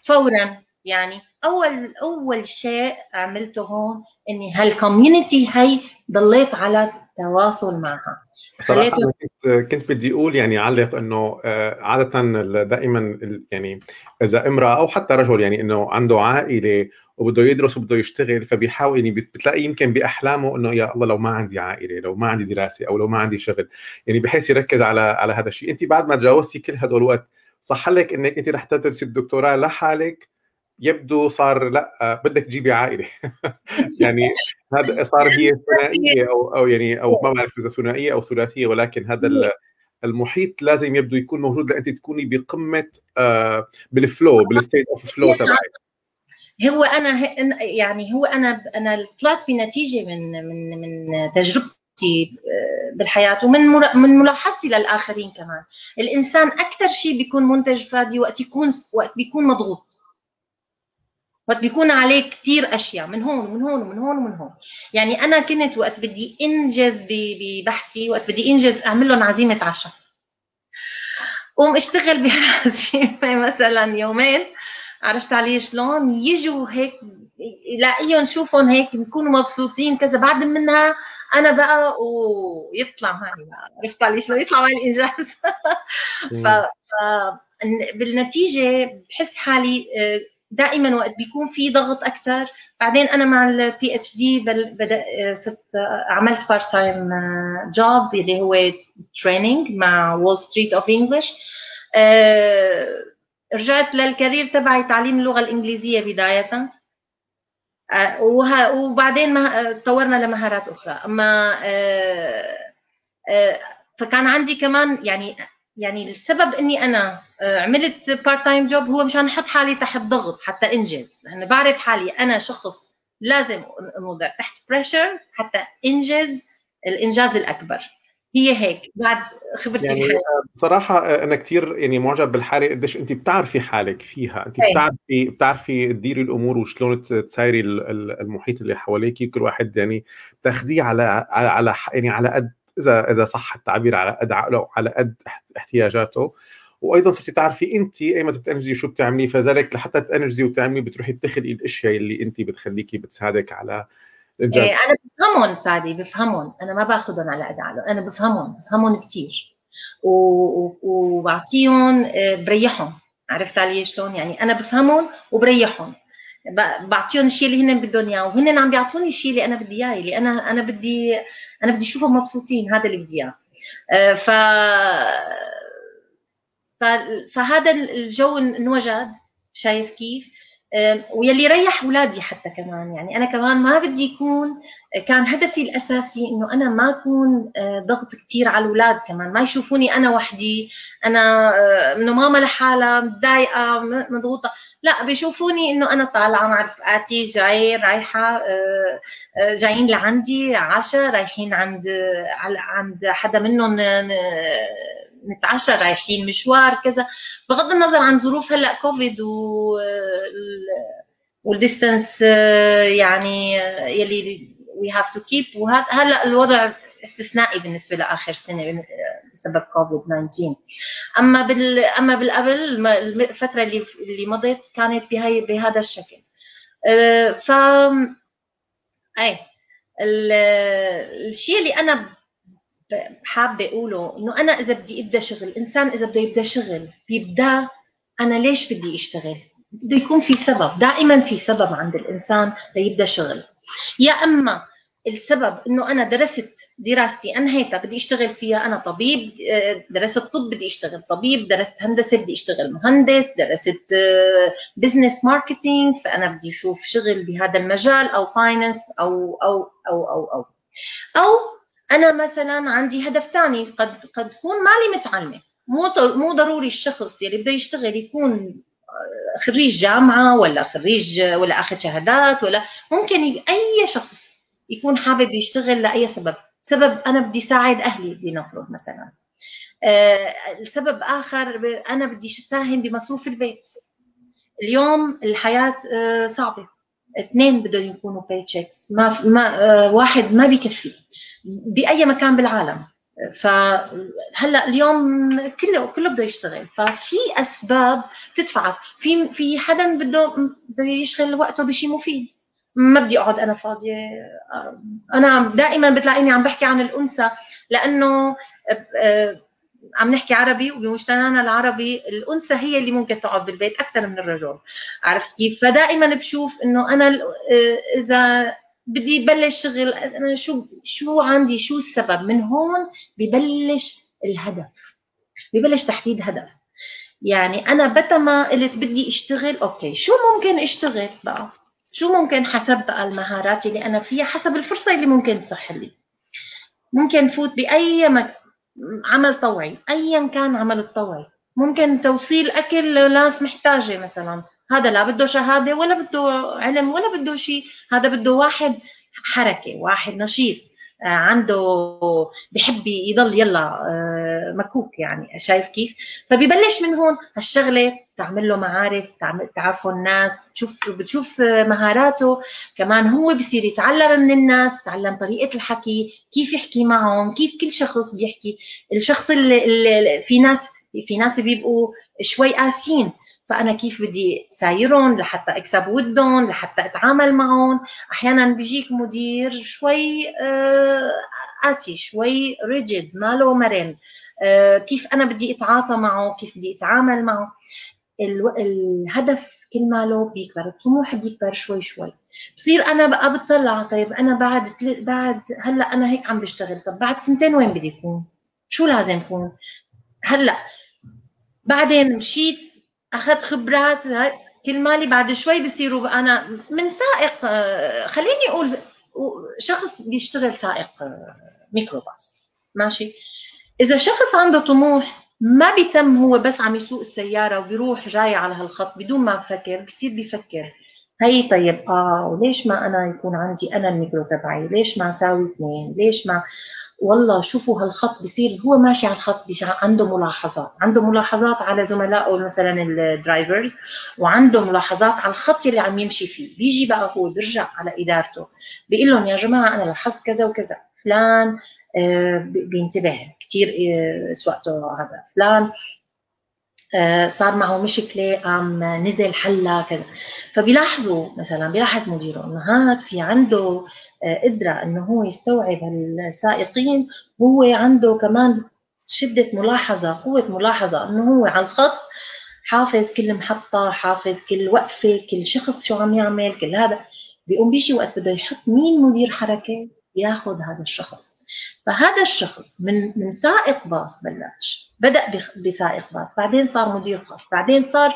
فورا يعني أول أول شيء عملته هون إني هالكوميونتي هي ضليت على تواصل معها. صراحة كنت كنت بدي أقول يعني علق إنه عادة دائما يعني إذا امرأة أو حتى رجل يعني إنه عنده عائلة وبده يدرس وبده يشتغل فبيحاول يعني بتلاقي يمكن بأحلامه إنه يا الله لو ما عندي عائلة لو ما عندي دراسة أو لو ما عندي شغل يعني بحيث يركز على على هذا الشيء. أنت بعد ما تجاوزتي كل هدول الوقت صح لك إنك أنت رح تدرسي الدكتوراه لحالك يبدو صار لأ بدك تجيبي عائلة. يعني هذا صار هي ثنائية أو أو يعني أو ما بعرف إذا ثنائية أو ثلاثية ولكن هذا المحيط لازم يبدو يكون موجود لأنت تكوني بقمة بال flow بال state of flow تبعك. هو أنا يعني هو أنا أنا طلعت بنتيجة من من من تجربتي بالحياة ومن من ملاحظتي للآخرين كمان. الإنسان أكثر شيء بيكون منتج فادي وقت يكون وقت بيكون مضغوط. وقت بيكون عليه كثير أشياء من هون ومن هون ومن هون ومن هون. يعني أنا كنت وقت بدي إنجز ببحثي وقت بدي إنجز أعمل لهم عزيمة عشاء. قوم أشتغل بهالعزيمه مثلا يومين عرفت علي شلون يجوا هيك لاقيهم شوفهم هيك بيكونوا مبسوطين كذا. بعد منها أنا بقى ويطلع معي عرفت علي شلون يطلع معي الإنجاز. ف... بالنتيجة بحس حالي آه، دائما وقت بيكون في ضغط أكثر بعدين أنا مع ال PhD بدأ آه، صرت آه، عملت part-time job اللي هو training مع Wall Street of English رجعت لل career تبعي تعليم اللغة الإنجليزية بداية. وبعدين تطورنا لمهارات أخرى. أما فكان عندي كمان يعني يعني السبب إني أنا آه، عملت part-time job هو مشان أحط حالي تحت ضغط حتى انجز لأنه بعرف حالي أنا شخص لازم انوضع تحت pressure حتى انجز الإنجاز الأكبر. هي هيك بعد خبرتي يعني بحالي. بصراحة آه، أنا كثير يعني معجب بالحالة قديش أنت بتعرفي حالك فيها، أنت بتعرفي بتعرفي تديري الأمور وشلون تسايري المحيط اللي حواليك. كل واحد يعني تاخذيه على على يعني على قد إذا إذا صح التعبير على قد عقله وعلى قد احتياجاته. وأيضا صرتي تعرفي انت ايمتى بتنجزي شو بتعملي فذلك لحتى تنجزي وتعملي بتروحي تخلقي الأشياء اللي انت بتخليكي بتساعدك على إيه أنا بفهمهم فادي بفهمهم. أنا ما باخذهم على قد عقله أنا بفهمهم بفهمهم كثير وبعطيهم آه، بريحهم. عرفت علي شلون؟ يعني أنا بفهمهم وبريحهم. بعطيهم الشيء اللي هن بدهم إياه. وهن عم بيعطوني الشيء اللي أنا بدي إياه اللي أنا أنا بدي أنا بدي أشوفهم مبسوطين هذا اللي بدي إياه. آه، ف فهذا الجو انوجد شايف كيف؟ ويلي يريح اولادي حتى كمان. يعني أنا كمان ما بدي يكون كان هدفي الأساسي إنه أنا ما أكون آه، ضغط كثير على الأولاد كمان. ما يشوفوني أنا وحدي أنا آه، إنه ماما لحالها متضايقة مضغوطة. لا بيشوفوني إنه أنا طالعة مع رفقاتي جاي رايحة آه، جايين لعندي عشاء رايحين عند عند حدا منهم نتعشى رايحين مشوار كذا. بغض النظر عن ظروف هلأ كوفيد و وال distance يعني يلي we have to keep وهلا الوضع استثنائي بالنسبة لآخر سنة بسبب كوفيد 19 أما بال أما بالقبل الفترة اللي اللي مضت كانت بهي بهذا الشكل. ف اي الشيء اللي أنا حابة أقوله إنه أنا إذا بدي أبدأ شغل الانسان إذا بده يبدأ شغل بيبدأ أنا ليش بدي أشتغل؟ بده يكون في سبب دائما في سبب عند الإنسان ليبدأ شغل. يا أما السبب إنه أنا درست دراستي انهيتها بدي أشتغل فيها أنا طبيب درست طب بدي أشتغل طبيب درست هندسة بدي أشتغل مهندس درست business marketing فأنا بدي أشوف شغل بهذا المجال أو finance أو أو أو أو أو. أو أنا مثلا عندي هدف ثاني قد قد تكون مالي متعلمة. مو مو ضروري الشخص يلي بده يشتغل يكون آه، خريج جامعة ولا خريج ولا أخذ شهادات ولا ممكن أي شخص يكون حابب يشتغل لأي سبب. سبب أنا بدي ساعد أهلي لنفرض مثلا. آه، السبب آخر أنا بدي اساهم بمصروف البيت. اليوم الحياة آه، صعبة. اثنين بدهم يكونوا pay checks ما ما واحد ما بيكفي. بأي مكان بالعالم. فهلا اليوم كله كله بده يشتغل. ففي أسباب تدفعك في في حدا بده بده يشغل وقته بشيء مفيد. ما بدي أقعد أنا فاضية. أنا دائما بتلاقيني عم بحكي عن الأنثى. لأنه عم نحكي عربي وبمجتمعنا العربي الأنثى هي اللي ممكن تقعد بالبيت أكثر من الرجل. عرفت كيف؟ فدائما بشوف إنه أنا إذا بدي بلش شغل أنا شو شو عندي؟ شو السبب؟ من هون ببلش الهدف. ببلش تحديد هدف. يعني أنا بتا ما قلت بدي أشتغل okay. شو ممكن أشتغل بقى؟ شو ممكن حسب بقى المهارات اللي أنا فيها حسب الفرصة اللي ممكن تصح لي. ممكن فوت بأي مك... عمل طوعي ايا كان عمل الطوعي. ممكن توصيل أكل لناس محتاجة مثلا. هذا لا بده شهادة ولا بده علم ولا بده شيء هذا بده واحد حركة واحد نشيط. عنده بحب يضل يلا آه، مكوك يعني شايف كيف؟ فبيبلش من هون هالشغلة تعمل له معارف تعمل تعرفه الناس بتشوف بتشوف مهاراته. كمان هو بصير يتعلم من الناس بتعلم طريقة الحكي كيف يحكي معهم كيف كل شخص بيحكي. الشخص اللي في ناس في ناس بيبقوا شوي قاسيين. فأنا كيف بدي سايرهم لحتى أكسب ودهم لحتى أتعامل معهم. أحيانا بيجيك مدير شوي آه، قاسي شوي ريجيد ماله مرن. آه، كيف أنا بدي أتعاطى معه كيف بدي أتعامل معه. الهدف كل ماله بيكبر الطموح بيكبر شوي شوي. بصير أنا بقى بتطلع طيب أنا بعد بعد هلأ أنا هيك عم بشتغل طب بعد سنتين وين بدي أكون؟ شو لازم أكون؟ هلأ بعدين مشيت أخذت خبرات كل مالي بعد شوي بصيروا أنا من سائق آه، خليني أقول شخص بيشتغل سائق آه، ميكروباص. ماشي؟ إذا شخص عنده طموح ما بيتم هو بس عم يسوق السيارة وبيروح جاي على هالخط بدون ما بفكر بصير بيفكر هي طيب آه وليش ما أنا يكون عندي أنا الميكرو تبعي؟ ليش ما أساوي اثنين؟ ليش ما والله شوفوا هالخط بصير هو ماشي على الخط عنده ملاحظات عنده ملاحظات على زملائه مثلا ال drivers وعنده ملاحظات على الخط اللي عم يمشي فيه بيجي بقى هو بيرجع على إدارته بيقول لهم يا جماعة أنا لاحظت كذا وكذا فلان آه، بينتبه كثير آه، سواقته هذا فلان صار معه مشكلة قام نزل حلها كذا. فبيلاحظوا مثلا بيلاحظ مديره إنه هذا في عنده قدرة إنه هو يستوعب السائقين. هو عنده كمان شدة ملاحظة قوة ملاحظة إنه هو على الخط حافظ كل محطة حافظ كل وقفة كل شخص شو عم يعمل كل هذا. بيقوم بيجي وقت بده يحط مين مدير حركة. ياخذ هذا الشخص. فهذا الشخص من من سائق باص بلش بدأ بسائق باص بعدين صار مدير خط بعدين صار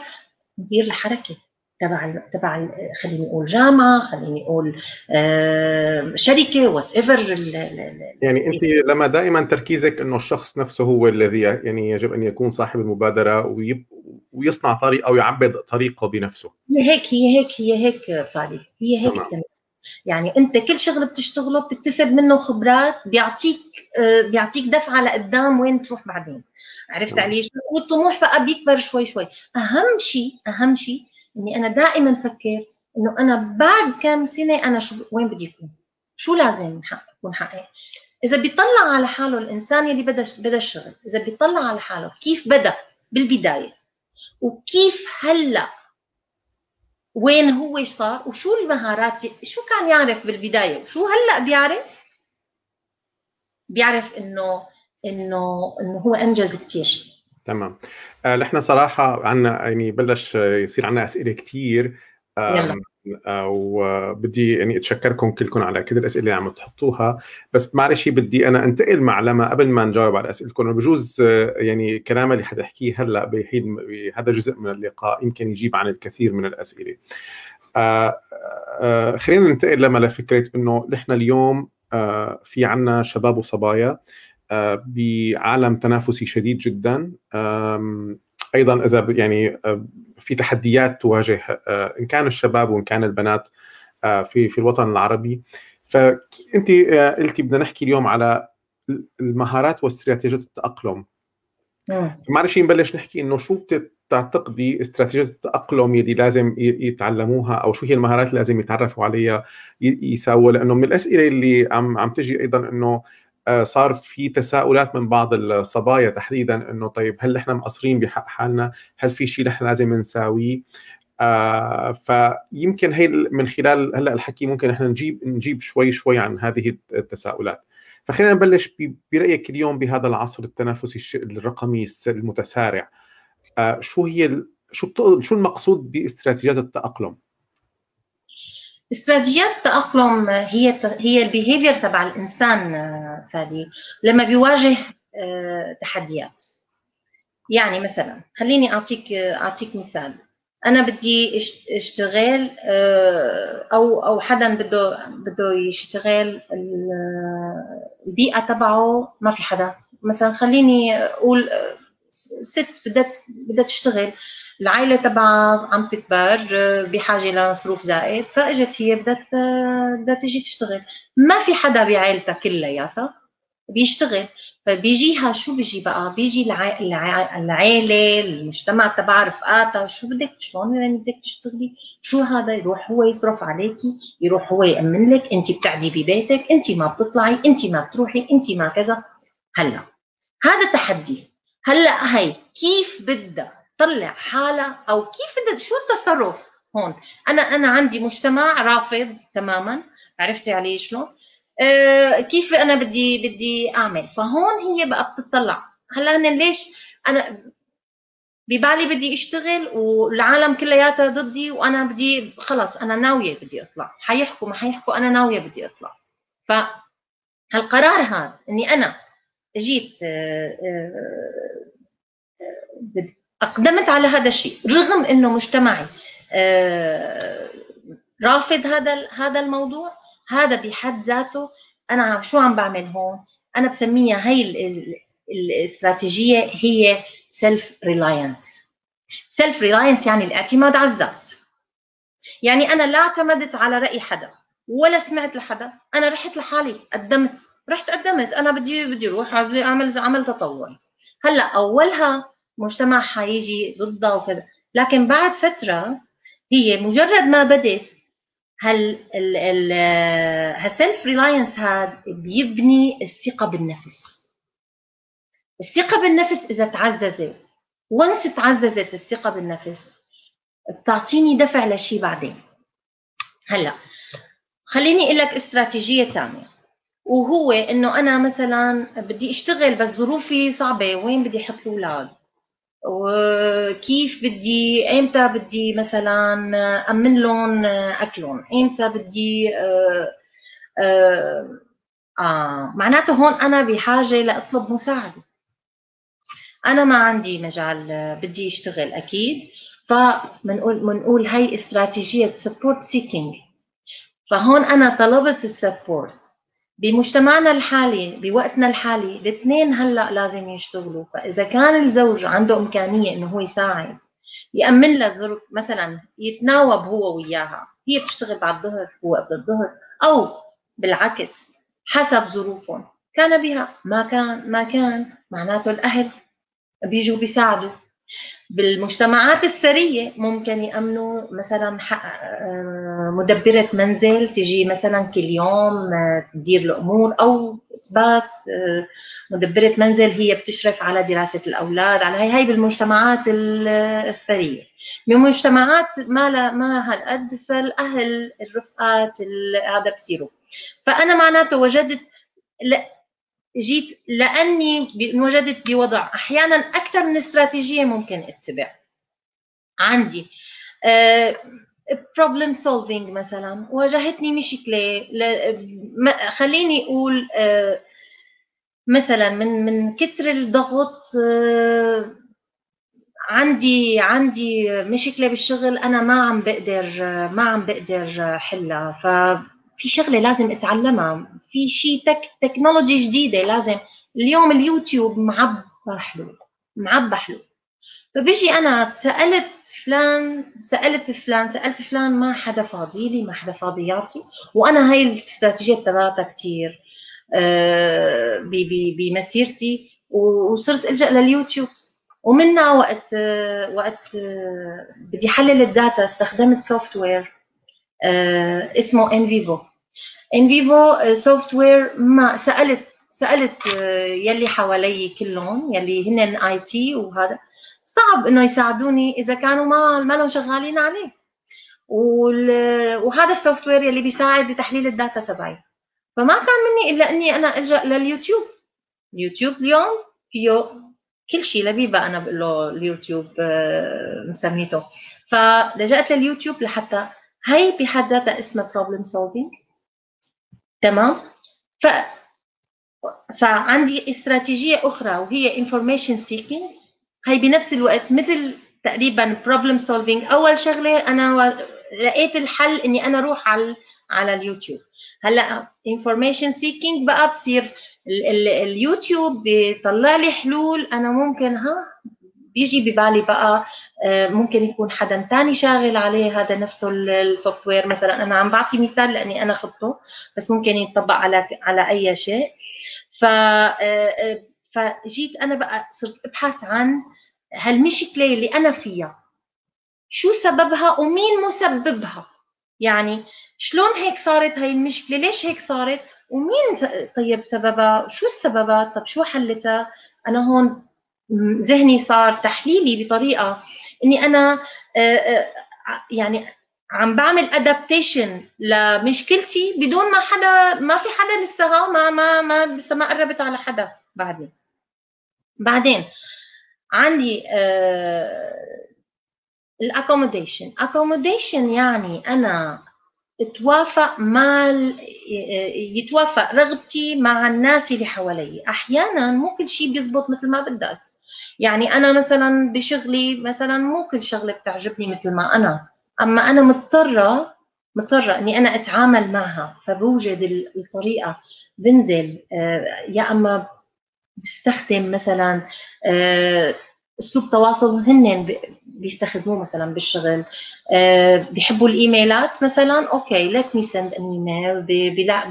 مدير الحركة تبع تبع خليني أقول جامعة خليني أقول شركة whatever يعني أنت لما دائما تركيزك إنه الشخص نفسه هو الذي يعني يجب أن يكون صاحب المبادرة ويب ويصنع طريق أو يعبد طريقه بنفسه. هي هيك هي هيك هي هيك فادي هي هيك تمام. يعني انت كل شغل بتشتغله بتكتسب منه خبرات بيعطيك آه، بيعطيك دفعة لقدام وين تروح بعدين. عرفت علي والطموح بقى بيكبر شوي شوي. أهم شيء أهم شيء إني أنا دائما أفكر إنه أنا بعد كم سنة أنا شو وين بدي أكون؟ شو لازم أكون حقق إذا بيطلع على حاله الإنسان اللي بدأ بدأ الشغل إذا بيطلع على حاله كيف بدأ؟ بالبداية. وكيف هلأ وين هو صار وشو المهارات شو كان يعرف بالبداية؟ وشو هلأ بيعرف؟ بيعرف إنه إنه إنه هو أنجز كثير تمام. آه نحن صراحة عندنا يعني بلش يصير عندنا أسئلة كثير وبدي يعني أتشكركم كلكم على كل الأسئلة اللي عم تحطوها. بس معلش بدي أنا أنتقل مع لما قبل ما نجاوب على اسئلتكم بجوز يعني كلام اللي حتحكيه هلأ بحين هذا جزء من اللقاء يمكن يجيب عن الكثير من الأسئلة. آه آه خلينا ننتقل لما لفكرة إنه نحن اليوم آه في عنا شباب وصبايا آه بعالم تنافسي شديد جدا. أيضا إذا يعني آه، في تحديات تواجه آه، إن كان الشباب وإن كان البنات آه، في في الوطن العربي. فانت قلتي بدنا نحكي اليوم على المهارات واستراتيجية التأقلم. معلش نبلش نحكي إنه شو بتعتقدي استراتيجية التأقلم يلي لازم يتعلموها أو شو هي المهارات اللي لازم يتعرفوا عليها يساووا لأنه من الأسئلة اللي عم عم تجي أيضا إنه آه، صار في تساؤلات من بعض الصبايا تحديدا إنه طيب هل إحنا مقصرين بحق حالنا؟ هل في شيء نحن لازم نساويه؟ آه فيمكن هي من خلال هلأ الحكي ممكن إحنا نجيب نجيب شوي شوي عن هذه التساؤلات. فخلينا نبلش برأيك اليوم بهذا العصر التنافسي الرقمي المتسارع. آه شو هي شو شو المقصود باستراتيجيات التأقلم؟ استراتيجيات التأقلم هي هي البيهيفير تبع الإنسان آه، فادي لما بيواجه آه، تحديات. يعني مثلا خليني أعطيك أعطيك مثال. أنا بدي إشتغل آه، أو أو حدا بده بده يشتغل البيئة تبعه ما في حدا. مثلا خليني أقول ست بدها بدها تشتغل. العائلة تبعها عم تكبر بحاجة لمصروف زائد فإجت هي بدها بدها تيجي تشتغل. ما في حدا بعائلتها كلياتها بيشتغل. فبيجيها شو بيجي بقى؟ بيجي العائله المجتمع تبع رفقاتها. شو بدك شلون يعني بدك تشتغلي؟ شو هذا؟ يروح هو يصرف عليكي يروح هو يأمن لك. انت بتعدي ببيتك انت ما بتطلعي انت ما بتروحي انت ما كذا. هلا هذا تحدي. هلا هي كيف بدها تطلع حالها أو كيف بدها شو التصرف؟ هون. أنا أنا عندي مجتمع رافض تماما. عرفتي علي شلون؟ آه كيف أنا بدي بدي أعمل؟ فهون هي بقى بتطلع. هلأ هن ليش أنا ببالي بدي أشتغل والعالم كلياتها ضدي وأنا بدي خلص أنا ناوية بدي أطلع. حيحكوا ما حيحكوا أنا ناوية بدي أطلع. ف هالقرار هذا إني أنا جيت آه، آه، آه، أقدمت على هذا الشيء رغم إنه مجتمعي. رافض هذا هذا الموضوع. هذا بحد ذاته أنا شو عم بعمل هون؟ أنا بسميها هي الاستراتيجية هي self-reliance self-reliance يعني الاعتماد على الذات. يعني أنا لا اعتمدت على رأي حدا ولا سمعت لحدا. أنا رحت لحالي قدمت. رحت قدمت. أنا بدي بدي أروح بدي اعمل عمل تطوعي. هلأ أولها مجتمع حيجي ضدها وكذا. لكن بعد فترة هي مجرد ما بدت هال ال ال هالسيلف ريلاينس هاد بيبني الثقة بالنفس. الثقة بالنفس إذا تعززت وانس تعززت الثقة بالنفس بتعطيني دفع لشيء بعدين. هلا خليني أقول لك استراتيجية ثانية وهو إنه أنا مثلا بدي أشتغل بس ظروفي صعبة وين بدي أحط الأولاد؟ وكيف بدي ايمتى بدي مثلا أمن لهم أكلهم؟ ايمتى بدي آه آه آه معناته هون أنا بحاجة لأطلب مساعدة. أنا ما عندي مجال بدي أشتغل أكيد فبنقول بنقول هي استراتيجية support seeking فهون أنا طلبت ال support. بمجتمعنا الحالي بوقتنا الحالي الاثنين هلأ لازم يشتغلوا. فإذا كان الزوج عنده إمكانية إنه هو يساعد يأمن لها ظروف مثلا يتناوب هو وياها هي بتشتغل بعد الظهر هو قبل الظهر أو بالعكس حسب ظروفهم. كان بها ما كان ما كان معناته الأهل بيجوا بيساعدوا. بالمجتمعات الثرية ممكن يأمنوا مثلا آه، مدبرة منزل تجي مثلا كل يوم آه، تدير الأمور أو تبات آه، مدبرة منزل هي بتشرف على دراسة الأولاد على هي هي بالمجتمعات الثرية. بمجتمعات ما لا ما هالقد فالأهل الرفقات هذا بصيروا. فأنا معناته وجدت جيت لأني انوجدت بوضع. أحيانا أكثر من استراتيجية ممكن أتبع. عندي problem uh, solving مثلا. واجهتني مشكلة. خليني أقول uh, مثلا من من كثر الضغط uh, عندي عندي مشكلة بالشغل أنا ما عم بقدر ما عم بقدر حلها. ف في شغلة لازم أتعلمها. في شيء تك تكنولوجي جديدة لازم. اليوم اليوتيوب معبى حلول معبى حلول فبيجي أنا سألت فلان سألت فلان سألت فلان ما حدا فاضي لي ما حدا فاضي يعطي وأنا هاي الاستراتيجية تبعتها كثير آه، بمسيرتي. وصرت ألجأ لليوتيوب. ومنها وقت وقت آه، بدي حلل ال data استخدمت software آه، اسمه NVivo NVivo software ما سالت سألت آه، يلي حوالي كلهم يلي هن IT وهذا. صعب إنه يساعدوني إذا كانوا ما ما شغالين عليه. وهذا ال software يلي بيساعد بتحليل ال data تبعي. فما كان مني إلا إني أنا ألجأ لليوتيوب. اليوتيوب اليوم فيه كل شيء لبيبه أنا بقول له اليوتيوب آه، مسميته. فلجأت لليوتيوب لحتى هي بحد ذاتها اسمها problem solving. تمام؟ ف فعندي استراتيجية أخرى وهي information seeking. هي بنفس الوقت مثل تقريبا problem solving. أول شغلة أنا لقيت الحل إني أنا أروح على على اليوتيوب. هلأ information seeking بقى بصير اليوتيوب بيطلع لي حلول. أنا ممكن ها؟ بيجي ببالي بقى آه، ممكن يكون حدا تاني شاغل عليه هذا نفسه ال software مثلا أنا عم بعطي مثال لأني أنا خطه بس ممكن يطبق على على أي شيء. ف آه، آه، فجيت أنا بقى صرت أبحث عن هالمشكله اللي أنا فيها؟ شو سببها ومين مسببها؟ يعني شلون هيك صارت هاي المشكلة ليش هيك صارت؟ ومين طيب سببها؟ شو السببات طب شو حلتها؟ أنا هون ذهني صار تحليلي بطريقة إني أنا يعني عم بعمل ادابتيشن لمشكلتي بدون ما حدا ما في حدا لسه ما ما ما لسه ما قربت على حدا بعدين. بعدين عندي ال accommodation accommodation يعني أنا توافق مع يتوافق رغبتي مع الناس اللي حوالي. أحيانا مو كل شيء بيزبط مثل ما بدك. يعني أنا مثلا بشغلي مثلا مو كل شغلة بتعجبني مثل ما أنا أما أنا مضطرة مضطرة إني أنا أتعامل معها فبوجد الطريقة. بنزل آه، يا أما بستخدم مثلا آه، أسلوب تواصل هن بيستخدموه مثلا بالشغل. آه، بيحبوا الإيميلات مثلا okay let me send an email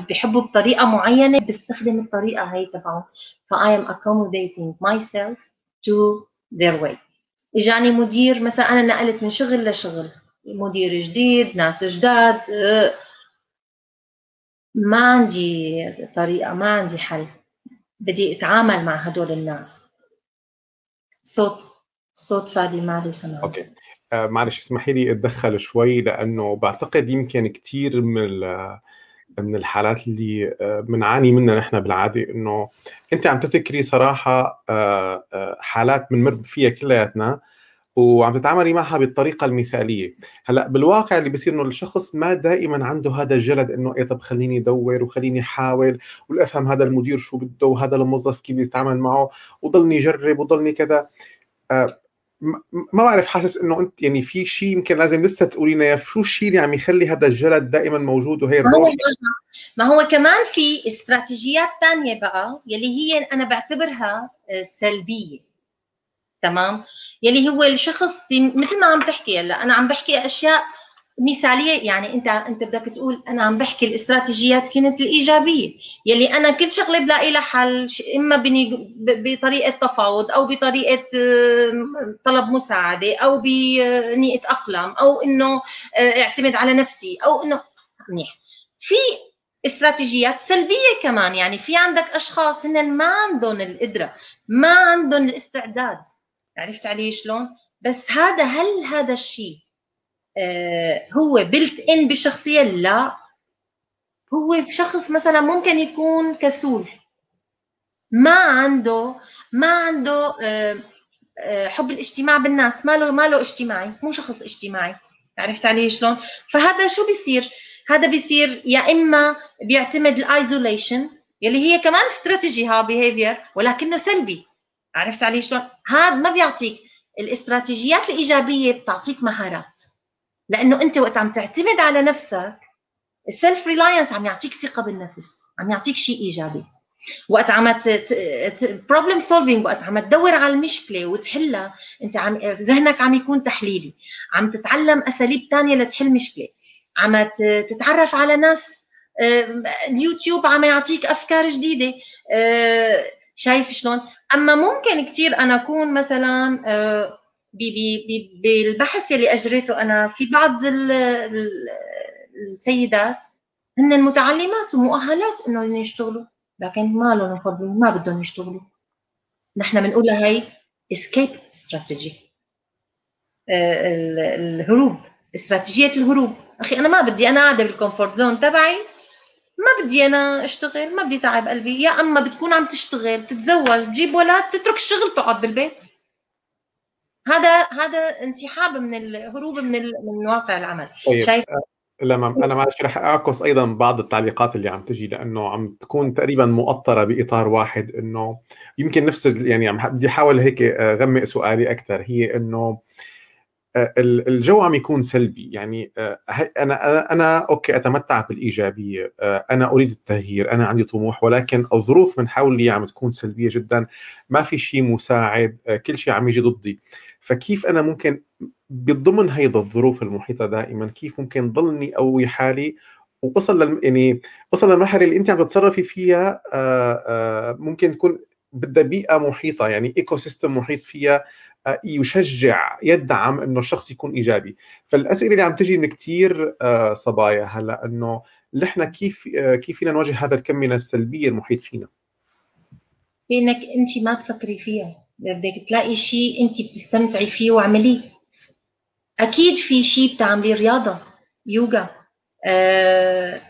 بيحبوا بطريقة معينة بستخدم الطريقة هي تبعهم. ف I am accommodating myself to their way. إجاني مدير مثلا أنا نقلت من شغل لشغل. مدير جديد ناس جداد آه، ما عندي طريقة ما عندي حل. بدي أتعامل مع هدول الناس. صوت صوت فادي ما لي سمع أوكي. آه معلش اسمحي لي أتدخل شوي لأنه بعتقد يمكن كثير من من الحالات اللي بنعاني آه، منها نحن بالعادة إنه انت عم تذكري صراحة آه، آه، حالات بنمر فيها كلياتنا وعم تتعاملي معها بالطريقة المثالية. هلأ بالواقع اللي بصير إنه الشخص ما دائما عنده هذا الجلد إنه إيه طب خليني أدور وخليني أحاول وافهم هذا المدير شو بده وهذا الموظف كيف يتعامل معه وضلني اجرب وضلني كذا. ما بعرف حاسس إنه أنت يعني في شيء يمكن لازم لسه تقولي لنا شو الشيء اللي عم يخلي هذا الجلد دائما موجود وهي ما هو, ما هو كمان في استراتيجيات ثانية بقى يلي هي أنا بعتبرها آه، سلبية. تمام؟ يلي هو الشخص مثل ما عم تحكي هلا أنا عم بحكي أشياء مثالية يعني أنت أنت بدك تقول أنا عم بحكي الاستراتيجيات كانت الإيجابية يلي أنا كل شغلة بلاقي لها حل إما بطريقة تفاوض أو بطريقة طلب مساعدة أو باني اتاقلم أو إنه آه، اعتمد على نفسي أو إنه منيح. في استراتيجيات سلبية كمان يعني في عندك أشخاص هن ما عندهم القدرة ما عندهم الاستعداد. عرفت علي شلون؟ بس هذا هل هذا الشيء هو built in بالشخصيه لا. هو شخص مثلا ممكن يكون كسول. ما عنده ما عنده آه آه حب الاجتماع بالناس. ما له ما له اجتماعي مو شخص اجتماعي. عرفت علي شلون؟ فهذا شو بيصير؟ هذا بيصير يا إما بيعتمد ال isolation يلي هي كمان استراتيجي ها behavior ولكنه سلبي. عرفت علي شلون؟ هذا ما بيعطيك الإستراتيجيات الإيجابية بتعطيك مهارات. لأنه أنت وقت عم تعتمد على نفسك ال self-reliance عم يعطيك ثقة بالنفس عم يعطيك شيء إيجابي. وقت عم problem solving وقت عم تدور على المشكلة وتحلها أنت عم ذهنك عم يكون تحليلي. عم تتعلم أساليب ثانية لتحل مشكلة. عم تتعرف على ناس اليوتيوب عم يعطيك أفكار جديدة. آه، شايف شلون؟ أما ممكن كثير أنا أكون مثلا آه، بالبحث يلي أجريته أنا في بعض السيدات هن متعلمات ومؤهلات إنه يشتغلوا لكن ما لهم مفضلين ما بدهم يشتغلوا. نحن بنقول لها هي escape strategy الهروب استراتيجية الهروب. أخي أنا ما بدي أنا قاعدة بال comfort zone تبعي. ما بدي أنا أشتغل ما بدي تعب قلبي. يا أما بتكون عم تشتغل بتتزوج بتجيب ولد تترك الشغل تقعد بالبيت. هذا هذا انسحاب من الهروب من من واقع العمل. طيب. شايف؟ لما أنا معلش رح أعكس أيضا بعض التعليقات اللي عم تجي لأنه عم تكون تقريبا مؤطرة بإطار واحد إنه يمكن نفس يعني عم بدي أحاول هيك اغمق سؤالي أكثر هي إنه الجو عم يكون سلبي. يعني آه، أنا أنا okay أتمتع بالإيجابية آه، أنا أريد التغيير أنا عندي طموح ولكن الظروف من حولي عم تكون سلبية جدا. ما في شيء مساعد آه، كل شيء عم يجي ضدي. فكيف أنا ممكن بضمن هيدا الظروف المحيطة دائما؟ كيف ممكن ضلني أقوي حالي؟ ووصل لل يعني وصل للمرحلة اللي أنت عم تتصرفي فيها ممكن تكون بدها بيئة محيطة يعني ecosystem محيط فيها يشجع يدعم إنه الشخص يكون إيجابي. فالأسئلة اللي عم تجي من كثير آه، صبايا هلأ إنه نحن كيف آه، كيف فينا نواجه هذا الكم من السلبية المحيط فينا؟ إنك أنت ما تفكري فيها. بدك تلاقي شيء انت بتستمتعي فيه واعمليه. أكيد في شيء بتعمليه رياضة يوغا أه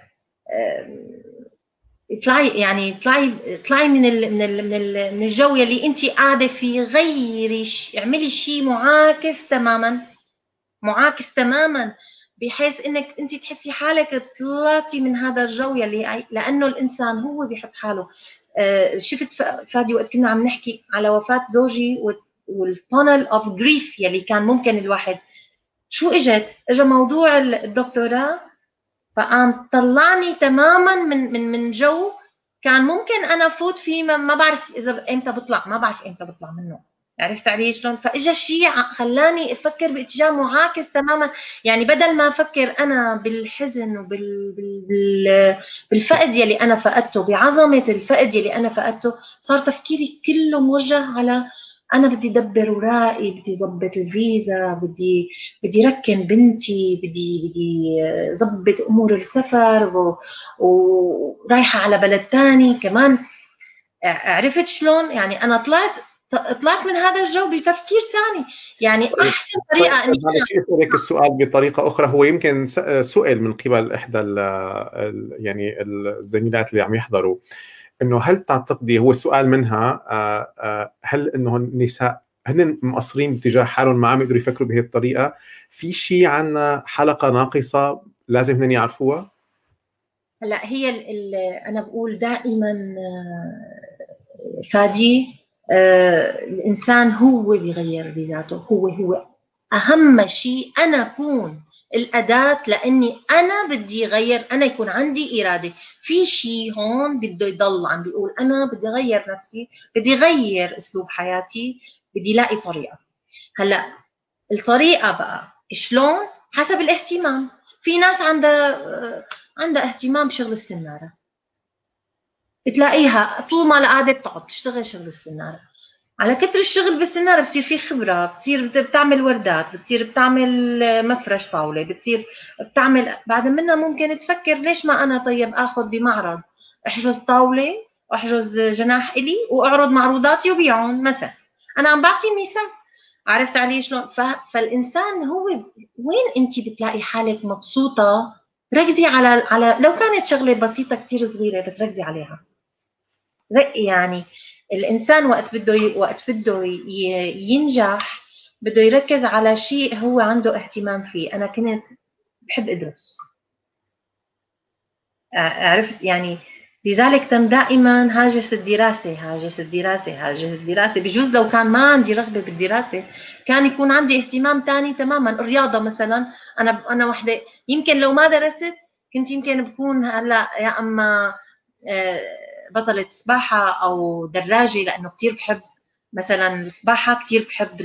اطلعي يعني اطلعي اطلعي من ال من ال من, ال من الجو يلي انت قاعدة فيه غيري اعملي شيء معاكس تماما. معاكس تماما بحيث إنك انت تحسي حالك طلعتي من هذا الجو يلي لأنه الإنسان هو بيحط حاله. آه، شفت فادي وقت كنا عم نحكي على وفاة زوجي وال funnel of grief يلي كان ممكن الواحد شو إجت؟ اجى موضوع الدكتوراه فقام طلعني تماما من من من جو كان ممكن أنا فوت فيه ما بعرف إذا إمتى بطلع ما بعرف إمتى بطلع منه عرفت علي شلون؟ فإجا شيء خلاني أفكر باتجاه معاكس تماما. يعني بدل ما أفكر أنا بالحزن وبال بال... بالفقد يلي أنا فقدته بعظمة الفقد يلي أنا فقدته صار تفكيري كله موجه على أنا بدي ادبر ورائي بدي ظبط الفيزا بدي بدي ركن بنتي بدي بدي ظبط أمور السفر و... ورايحة على بلد ثاني كمان عرفت شلون؟ يعني أنا طلعت طلعت من هذا الجو بتفكير ثاني يعني أحسن طريقة إني اسالك السؤال بطريقة أخرى هو يمكن سئل من قبل إحدى يعني الزميلات اللي عم يحضروا إنه هل تعتقدي هو السؤال منها آه، آه، هل إنه النساء هن مقصرين باتجاه حالهم ما عم يقدروا يفكروا بهي الطريقة؟ في شيء عنا حلقة ناقصة لازم هن يعرفوها؟ هلأ هي ال ال أنا بقول دائما آه، فادي الإنسان هو بيغير بذاته هو هو. أهم شيء أنا أكون الأداة لأني أنا بدي غير أنا يكون عندي إرادة. في شيء هون بده يضل عم بيقول أنا بدي اغير نفسي بدي اغير أسلوب حياتي بدي الاقي طريقة. هلأ الطريقة بقى شلون؟ حسب الاهتمام. في ناس عندها عندها اهتمام بشغل السناره بتلاقيها طول ما قعدت تقعد تشتغل شغل السناره على كتر الشغل بالسناره بصير في خبرة بتصير بتعمل وردات بتصير بتعمل مفرش طاولة بتصير بتعمل بعد منها ممكن تفكر ليش ما أنا طيب آخذ بمعرض أحجز طاولة وأحجز جناح إلي وأعرض معروضاتي وبيعهم مثلا. أنا عم بعطي مثال. عرفت علي شلون؟ فالإنسان هو وين أنت بتلاقي حالك مبسوطة؟ ركزي على على لو كانت شغلة بسيطة كثير صغيرة بس ركزي عليها. يعني الإنسان وقت بده وقت بده ينجح بده يركز على شيء هو عنده اهتمام فيه. أنا كنت بحب ادرس عرفت؟ يعني لذلك تم دائما هاجس الدراسة هاجس الدراسة هاجس الدراسة. بجوز لو كان ما عندي رغبة بالدراسة كان يكون عندي اهتمام ثاني تماما. الرياضة مثلا أنا أنا وحدة. يمكن لو ما درست كنت يمكن بكون هلأ يا أما آه، بطلة سباحة أو دراجة لأنه كثير بحب مثلا السباحة كثير بحب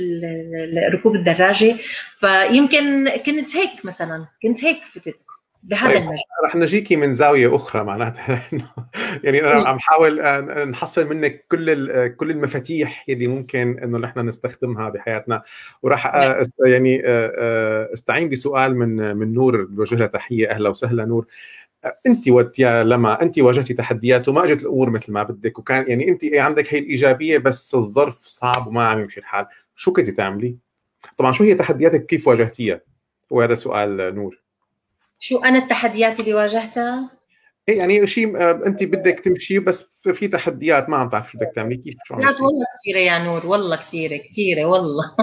ركوب الدراجة. فيمكن كنت هيك مثلا كنت هيك فتت بهذا طيب. المجال. رح نجيكي من زاوية أخرى معناتها يعني أنا عم حاول نحصل منك كل كل المفاتيح اللي ممكن إنه نحن نستخدمها بحياتنا. وراح يعني أستعين بسؤال من من نور بوجه لها تحية. أهلا وسهلا نور. أنت وقت يا لما أنت واجهتي تحديات وما اجت الأمور مثل ما بدك وكان يعني أنت عندك هي الإيجابية بس الظرف صعب وما عم يمشي الحال. شو كنتي تعملي؟ طبعا شو هي تحدياتك؟ كيف واجهتيها؟ وهذا سؤال نور. شو أنا التحديات اللي واجهتها؟ إيه يعني شيء آه، أنت بدك تمشي بس في تحديات ما عم تعرف شو بدك تعملي. كيف شو لا والله كثيرة يا نور والله كثيرة كثيرة والله.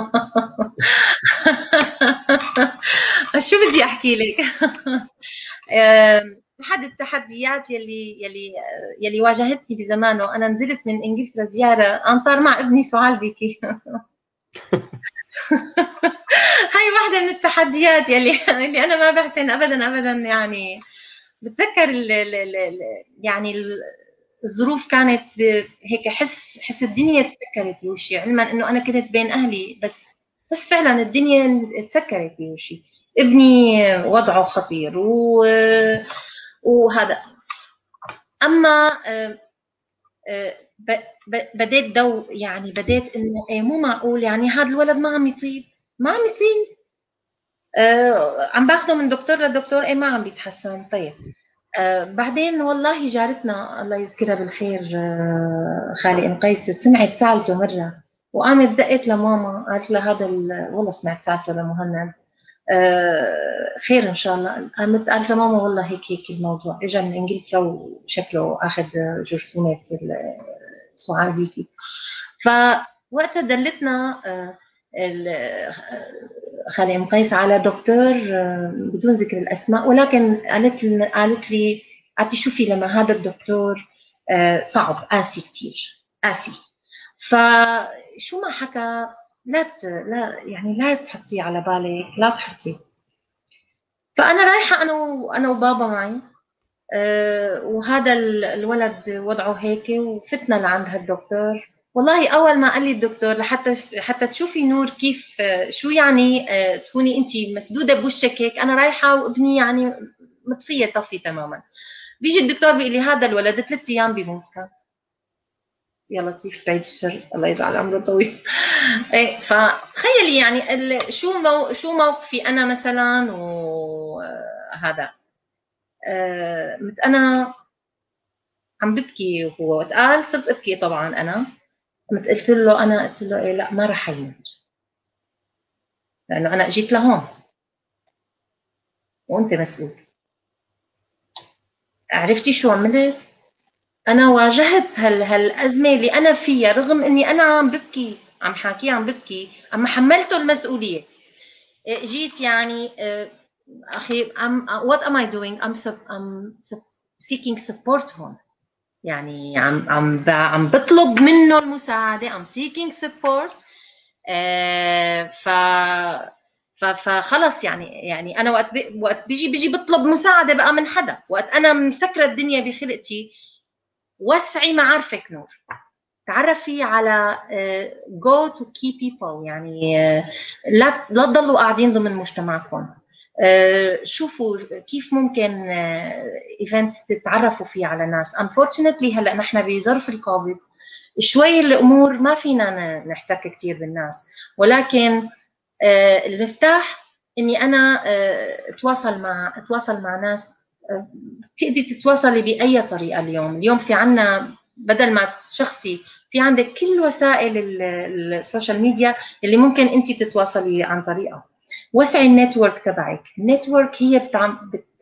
شو بدي أحكي لك؟ أحد التحديات يلي يلي يلي واجهتني بزمانه. أنا نزلت من إنجلترا زيارة أنا صار مع ابني سعال ديكي. هاي واحدة من التحديات يلي اللي أنا ما بحسن أبدا أبدا يعني بتذكر ال ال ال يعني الظروف كانت هيك حس حس الدنيا تسكرت بوشي. علما إنه أنا كنت بين أهلي بس بس فعلا الدنيا تسكرت بوشي. ابني وضعه خطير و وهذا. أما آه، آه، بديت دو يعني بديت انه إيه مو معقول يعني هذا الولد ما عم يطيب. ما عم يطيب. آه عم باخده من دكتور لدكتور إيه ما عم بيتحسن. طيب. آه بعدين والله جارتنا الله يذكرها بالخير آه خالي ام قيس سمعت سالته مرة وقامت دقت لماما قالت لها هذا والله سمعت سالفه لمهند. خير إن شاء الله. قامت قالت لماما والله هيك هيك الموضوع. اجى من إنجلترا وشكله أخذ جرثومه السعاديكي فوقتها دلتنا آه خالي ام قيس على دكتور آه، بدون ذكر الأسماء ولكن قالت قالت لي قالت شوفي لما هذا الدكتور آه، صعب قاسي كثير قاسي. فشو ما حكى لا ت... لا يعني لا تحطيه على بالك لا تحطيه. فأنا رايحة أنا و... أنا وبابا معي أه وهذا الولد وضعه هيك وفتنا لعند هالدكتور. والله أول ما قال لي الدكتور لحتى حتى تشوفي نور كيف شو يعني أه تكوني انت مسدودة بوشك هيك. أنا رايحة وابني يعني مطفية طفي تماما. بيجي الدكتور بيقول لي هذا الولد ثلاث أيام بيموت كان يا لطيف بعيد الشر. الله يجعل عمره طويل. إيه فتخيلي يعني شو مو شو موقفي أنا مثلا وهذا آه مت أنا عم ببكي وهو وقت قال صرت أبكي طبعا أنا. قمت قلت له أنا قلت له إيه لا ما راح يموت لأنه أنا إجيت لهون. وأنت مسؤول. عرفتي شو عملت؟ أنا واجهت هال هالأزمة اللي أنا فيها رغم إني أنا عم ببكي عم حاكي عم ببكي أما حملته المسؤولية. جيت يعني أخي I'm, what am I doing? I'm, I'm seeking support هون يعني عم عم عم بطلب منه المساعدة I'm seeking support. ف فخلص يعني يعني أنا وقت وقت بيجي بيجي بطلب مساعدة بقى من حدا. وقت أنا مسكره الدنيا بخلقتي وسعي معارفك نور. تعرفي على go to key people يعني آه، لا لا تضلوا قاعدين ضمن مجتمعكم. آه، شوفوا كيف ممكن events آه، تتعرفوا فيه على ناس. Unfortunately هلا نحن بظرف الكوفيد شوي الأمور ما فينا نحتك كثير بالناس. ولكن المفتاح إني أنا أتواصل مع أتواصل مع ناس بتقدري تتواصلي بأي طريقة اليوم؟ اليوم في عنا بدل ما شخصي في عندك كل وسائل ال social media اللي ممكن أنت تتواصلي عن طريقها. وسعي ال network تبعك. ال network هي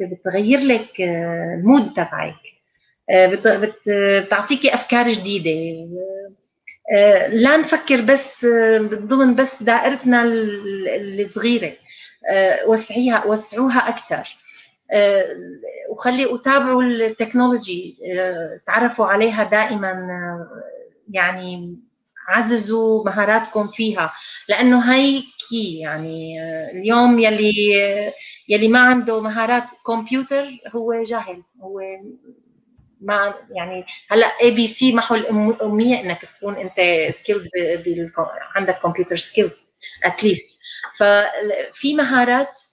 بتغير لك آه، ال mood تبعك. آه، بتعطيكي أفكار جديدة. آه، لا نفكر بس ضمن بس دائرتنا الصغيرة. وسعيها وسعوها أكثر وخلي وتابعوا ال technology آه، تعرفوا عليها دائما آه، يعني عززوا مهاراتكم فيها لأنه هي key يعني اليوم يلي يلي ما عنده مهارات كمبيوتر هو جاهل هو ما يعني هلأ ABC محو الاميه إنك تكون أنت skilled عندك computer skills at least ففي مهارات آه،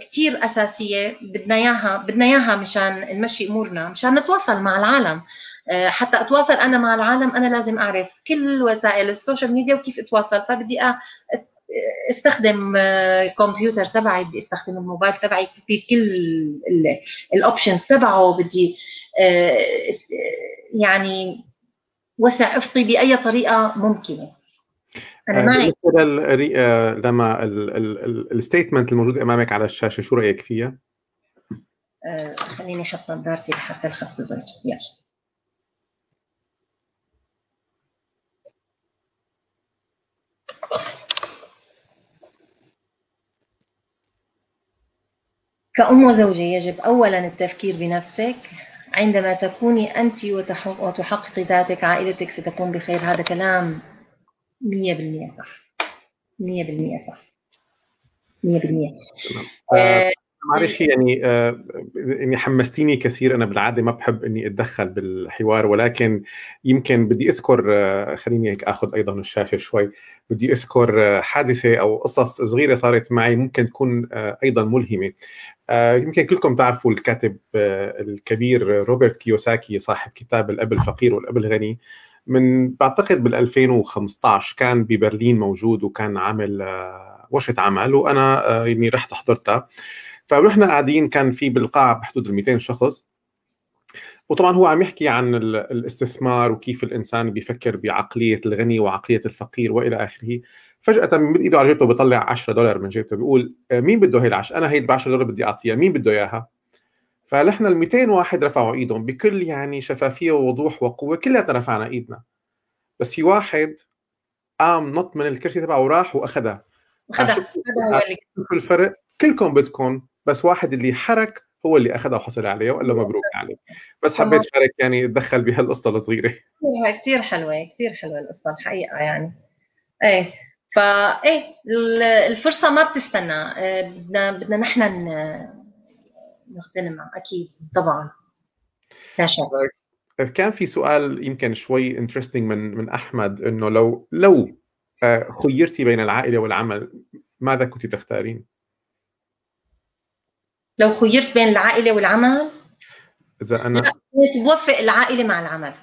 كثير أساسية بدنا اياها بدنا اياها مشان نمشي أمورنا مشان نتواصل مع العالم. آه، حتى أتواصل أنا مع العالم أنا لازم أعرف كل وسائل ال social media وكيف أتواصل فبدي أستخدم الكمبيوتر آه، تبعي بدي أستخدم الموبايل تبعي في كل ال options تبعه بدي يعني وسع أفقي بأي طريقة ممكنة. أنا معك آه، لما ال statement الموجود أمامك على الشاشة شو رأيك فيها؟ آه خليني أحط نظارتي لحتى الخط زيت يلا. كأم وزوجة يجب أولا التفكير بنفسك. عندما تكوني أنت وتحققي ذاتك عائلتك ستكون بخير. هذا كلام 100% صح. 100% صح. 100% آه معلش يعني آه اني حمستيني كثير. أنا بالعادة ما بحب إني أتدخل بالحوار ولكن يمكن بدي أذكر آه خليني هيك آخذ أيضا الشاشة شوي. بدي أذكر آه حادثة أو قصص صغيرة صارت معي ممكن تكون آه أيضا ملهمة. آه يمكن كلكم تعرفوا الكاتب آه الكبير روبرت كيوساكي صاحب كتاب الأب الفقير والأب الغني. من بعتقد بال 2015 كان ببرلين موجود وكان عامل آه، ورشه عمل وأنا يعني رحت حضرتها. فنحن قاعدين كان في بالقاعه بحدود ال 200 شخص. وطبعا هو عم يحكي عن الاستثمار وكيف الإنسان بيفكر بعقلية الغني وعقلية الفقير وإلى آخره. فجأة من إيده على جيبته بيطلع 10 دولار من جيبته بيقول آه، مين بده هي العش أنا هي ب 10 دولار بدي أعطيها مين بده إياها؟ فنحن ال 200 واحد رفعوا إيدهم بكل يعني شفافية ووضوح وقوة كلياتنا رفعنا إيدنا. بس في واحد قام نط من الكرسي تبعه وراح وأخذها. اخذها هذا هو اللي الفرق كلكم بدكم بس واحد اللي حرك هو اللي أخذها وحصل عليها وقال له مبروك عليك. بس حبيت شارك يعني اتدخل بهالقصة الصغيرة. كثير حلوة كثير حلوة القصة الحقيقة يعني. إيه فا إيه الفرصة ما بتستنى. آه، بدنا بدنا نحن نغتنمها أكيد طبعا. لا شك. كان في سؤال يمكن شوي انترستنج من من أحمد إنه لو لو آه، خيرتي بين العائلة والعمل ماذا كنت تختارين؟ لو خيرت بين العائلة والعمل؟ إذا أنا لا كنت بوفق العائلة مع العمل.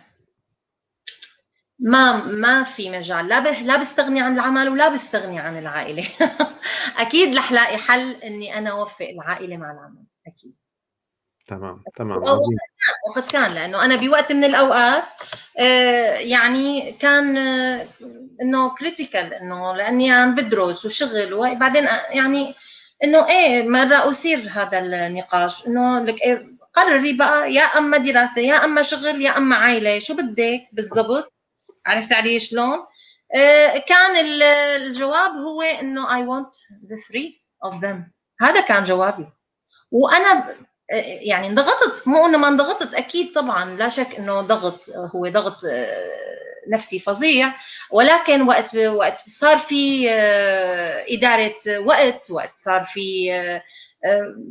ما ما في مجال. لا لا بستغني عن العمل ولا بستغني عن العائلة. أكيد رح لاقي حل إني أنا اوفق العائلة مع العمل. أكيد. تمام تمام وقت كان لأنه أنا بوقت من الأوقات آه، يعني كان آه، إنه كريتيكال إنه لأني عم بدرس وشغل وبعدين يعني إنه إيه مرة أثير هذا النقاش إنه لك إيه قرري بقى يا أما دراسة يا أما شغل يا أما عائلة شو بدك بالضبط؟ عرفت علي شلون؟ آه، كان الجواب هو إنه I want the three of them. هذا كان جوابي. وأنا يعني انضغطت مو إنه ما انضغطت أكيد طبعا لا شك إنه ضغط هو ضغط آه، نفسي فظيع. ولكن وقت وقت صار في آه، إدارة وقت وقت صار في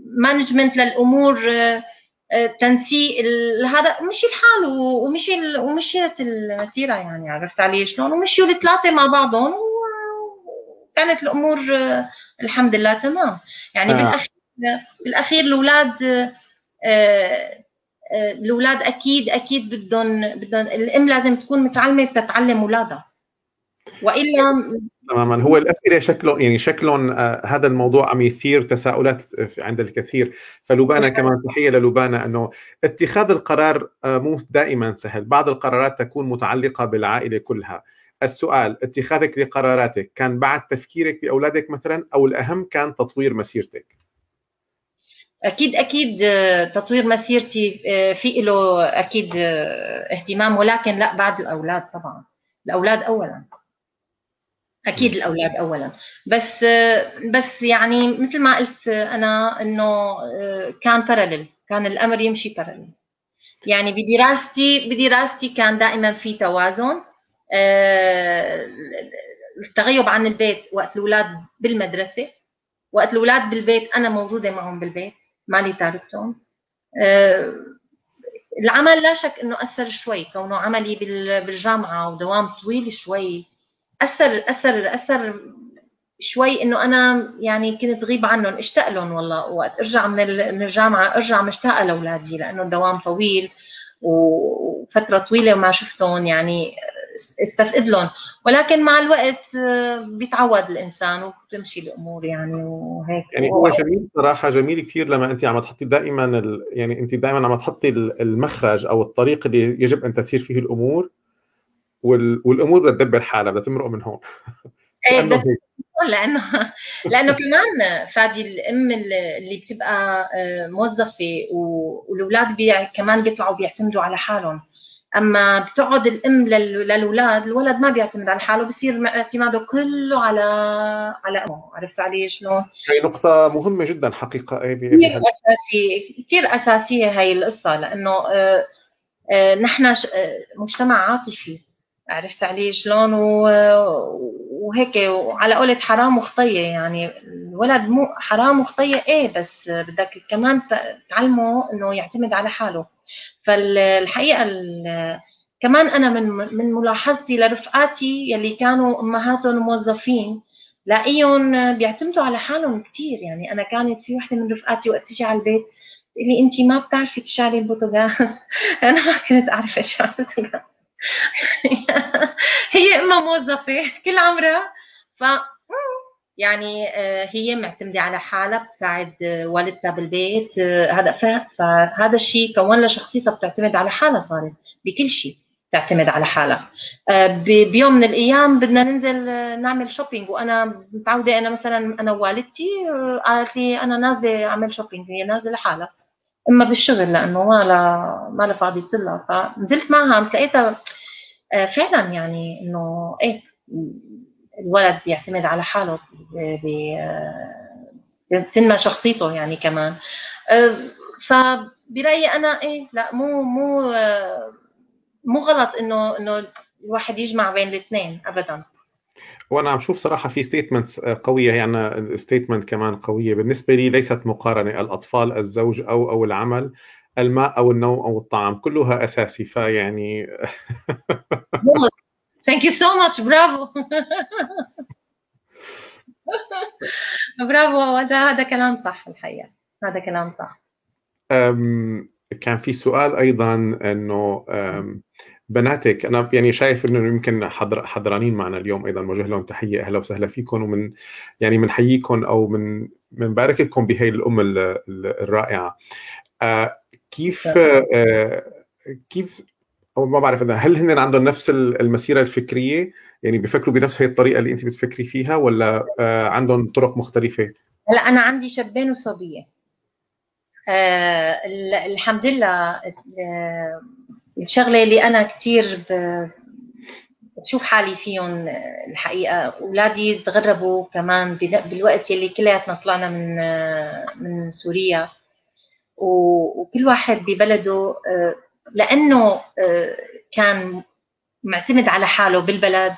مانجمنت للأمور تنسيق هذا مشي الحال ومشي ومشيت المسيرة يعني عرفت علي شلون؟ ومشيوا الثلاثة مع بعضهم وكانت الأمور الحمد لله تمام. يعني آه. بالأخير بالأخير الأولاد آه، آه، الأولاد أكيد أكيد بدهم بدهم الأم لازم تكون متعلمة تتعلم أولادها. وإلا تماما. هو الأسئلة شكله يعني شكلهم آه هذا الموضوع عم يثير تساؤلات عند الكثير. فلبانا كمان تحية للبانا أنه اتخاذ القرار آه مو دائما سهل. بعض القرارات تكون متعلقة بالعائلة كلها. السؤال اتخاذك لقراراتك كان بعد تفكيرك بأولادك مثلا أو الأهم كان تطوير مسيرتك؟ أكيد أكيد آه، تطوير مسيرتي آه، في له أكيد آه، اهتمام ولكن لا بعد الأولاد طبعا. الأولاد اولا. أكيد الأولاد اولا. بس بس يعني مثل ما قلت أنا إنه كان بارلل كان الأمر يمشي بارلل يعني بدراستي بدراستي كان دائما في توازن. التغيب عن البيت وقت الأولاد بالمدرسة. وقت الأولاد بالبيت أنا موجودة معهم بالبيت مالي تاركتهم. أه العمل لا شك إنه أثر شوي كونه عملي بالجامعة ودوام طويل شوي أثر أثر أثر شوي إنه أنا يعني كنت غيب عنهم اشتاق لهم والله وقت أرجع من الجامعة أرجع مشتاقة لأولادي لأنه الدوام طويل وفترة طويلة ما شفتهم يعني استفقد لهم. ولكن مع الوقت آه، بيتعود الإنسان وبتمشي الأمور يعني وهيك. يعني هو جميل صراحة جميل كثير لما انت عم تحطي دائما ال... يعني انت دائما عم تحطي المخرج أو الطريق اللي يجب أن تسير فيه الأمور وال... والأمور بدها تدبر حالها بدها تمرق من هون. إيه لأنه لأنه كمان فادي الأم اللي بتبقى آه، موظفة والأولاد بي... كمان بيطلعوا بيعتمدوا على حالهم. أما بتقعد الأم للاولاد الولد ما بيعتمد على حاله بصير اعتماده كله على على أمه عرفت علي شلون؟ هي نقطة مهمة جدا حقيقة كثير أساسية كثير أساسية هي القصة لأنه آه، آه، نحن آه، مجتمع عاطفي عرفت علي شلون وهيك وعلى قولة حرام وخطية يعني. الولد مو حرام وخطية إيه بس بدك كمان تعلمه إنه يعتمد على حاله. فالحقيقة كمان أنا من من ملاحظتي لرفقاتي يلي كانوا أمهاتهم موظفين لاقيهم بيعتمدوا على حالهم كثير يعني أنا كانت في وحدة من رفقاتي وقت تجي على البيت تقول لي انت ما بتعرفي تشعلي البوتاغاز أنا ما كنت أعرف اشعل البوتاغاز هي إمها موظفة كل عمرها. ف يعني آه، هي معتمدة على حالها بتساعد آه، والدتها بالبيت آه، هذا فهذا الشيء كون لها شخصيتها بتعتمد على حالها صارت بكل شيء تعتمد على حالها. بيوم من الأيام بدنا ننزل نعمل shopping وأنا متعودة أنا مثلا أنا ووالدتي قالت لي أنا نازلة أعمل shopping هي نازلة لحالها. إمها بالشغل لأنه ما لها ما لها فاضي تصلها فنزلت معها لقيتها فعلا يعني إنه إيه الولد بيعتمد على حاله بتنمى شخصيته يعني كمان. أه، فبرأيي أنا إيه لا مو مو مو غلط إنه إنه الواحد يجمع بين الاثنين ابدا. وأنا عم شوف صراحة في statements قوية يعني statement كمان قوية. بالنسبة لي ليست مقارنة الأطفال الزوج أو أو العمل الماء أو النوم أو الطعام كلها أساسي. فيعني thank you so much برافو برافو هذا هذا كلام صح الحقيقة. هذا كلام صح. كان في سؤال أيضا إنه بناتك. أنا يعني شايف إنه يمكن حضر حضرانين معنا اليوم أيضا. موجه لهم تحية. أهلا وسهلا فيكم. ومن يعني بنحييكم أو من بنبارك لكم بهي الأم الرائعة. أه، كيف أه، كيف أو ما بعرف هل هن عندهم نفس المسيرة الفكرية؟ يعني بيفكروا بنفس هي الطريقة اللي أنت بتفكري فيها؟ ولا آه، عندهم طرق مختلفة؟ هلأ أنا عندي شابين وصبية. آه الحمد لله الشغلة اللي أنا كثير بشوف حالي فيهم الحقيقة أولادي تغربوا كمان بالوقت اللي كلياتنا طلعنا من من سوريا. وكل واحد ببلده لأنه كان معتمد على حاله بالبلد.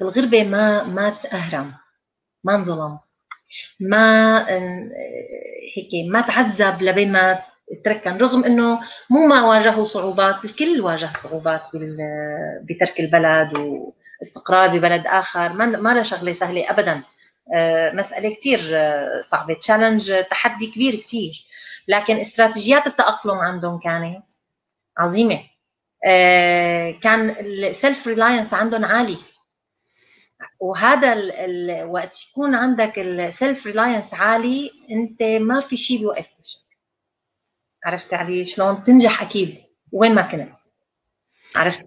بالغربة ما ما تأهرم ما انظلم ما هيك ما تعذب لبين ما تركن رغم إنه مو ما واجهوا صعوبات الكل واجه صعوبات بترك البلد واستقرار ببلد آخر. ما ما له شغلة سهلة ابدا. آه، مسألة كثير صعبة. challenge تحدي كبير كثير لكن استراتيجيات التأقلم عندهم كانت عظيمة. آه، كان ال self-reliance عندهم عالي. وهذا ال وقت يكون عندك ال self-reliance عالي أنت ما في شيء بيوقف عرفت علي شلون تنجح أكيد وين ما كنت. عرفت؟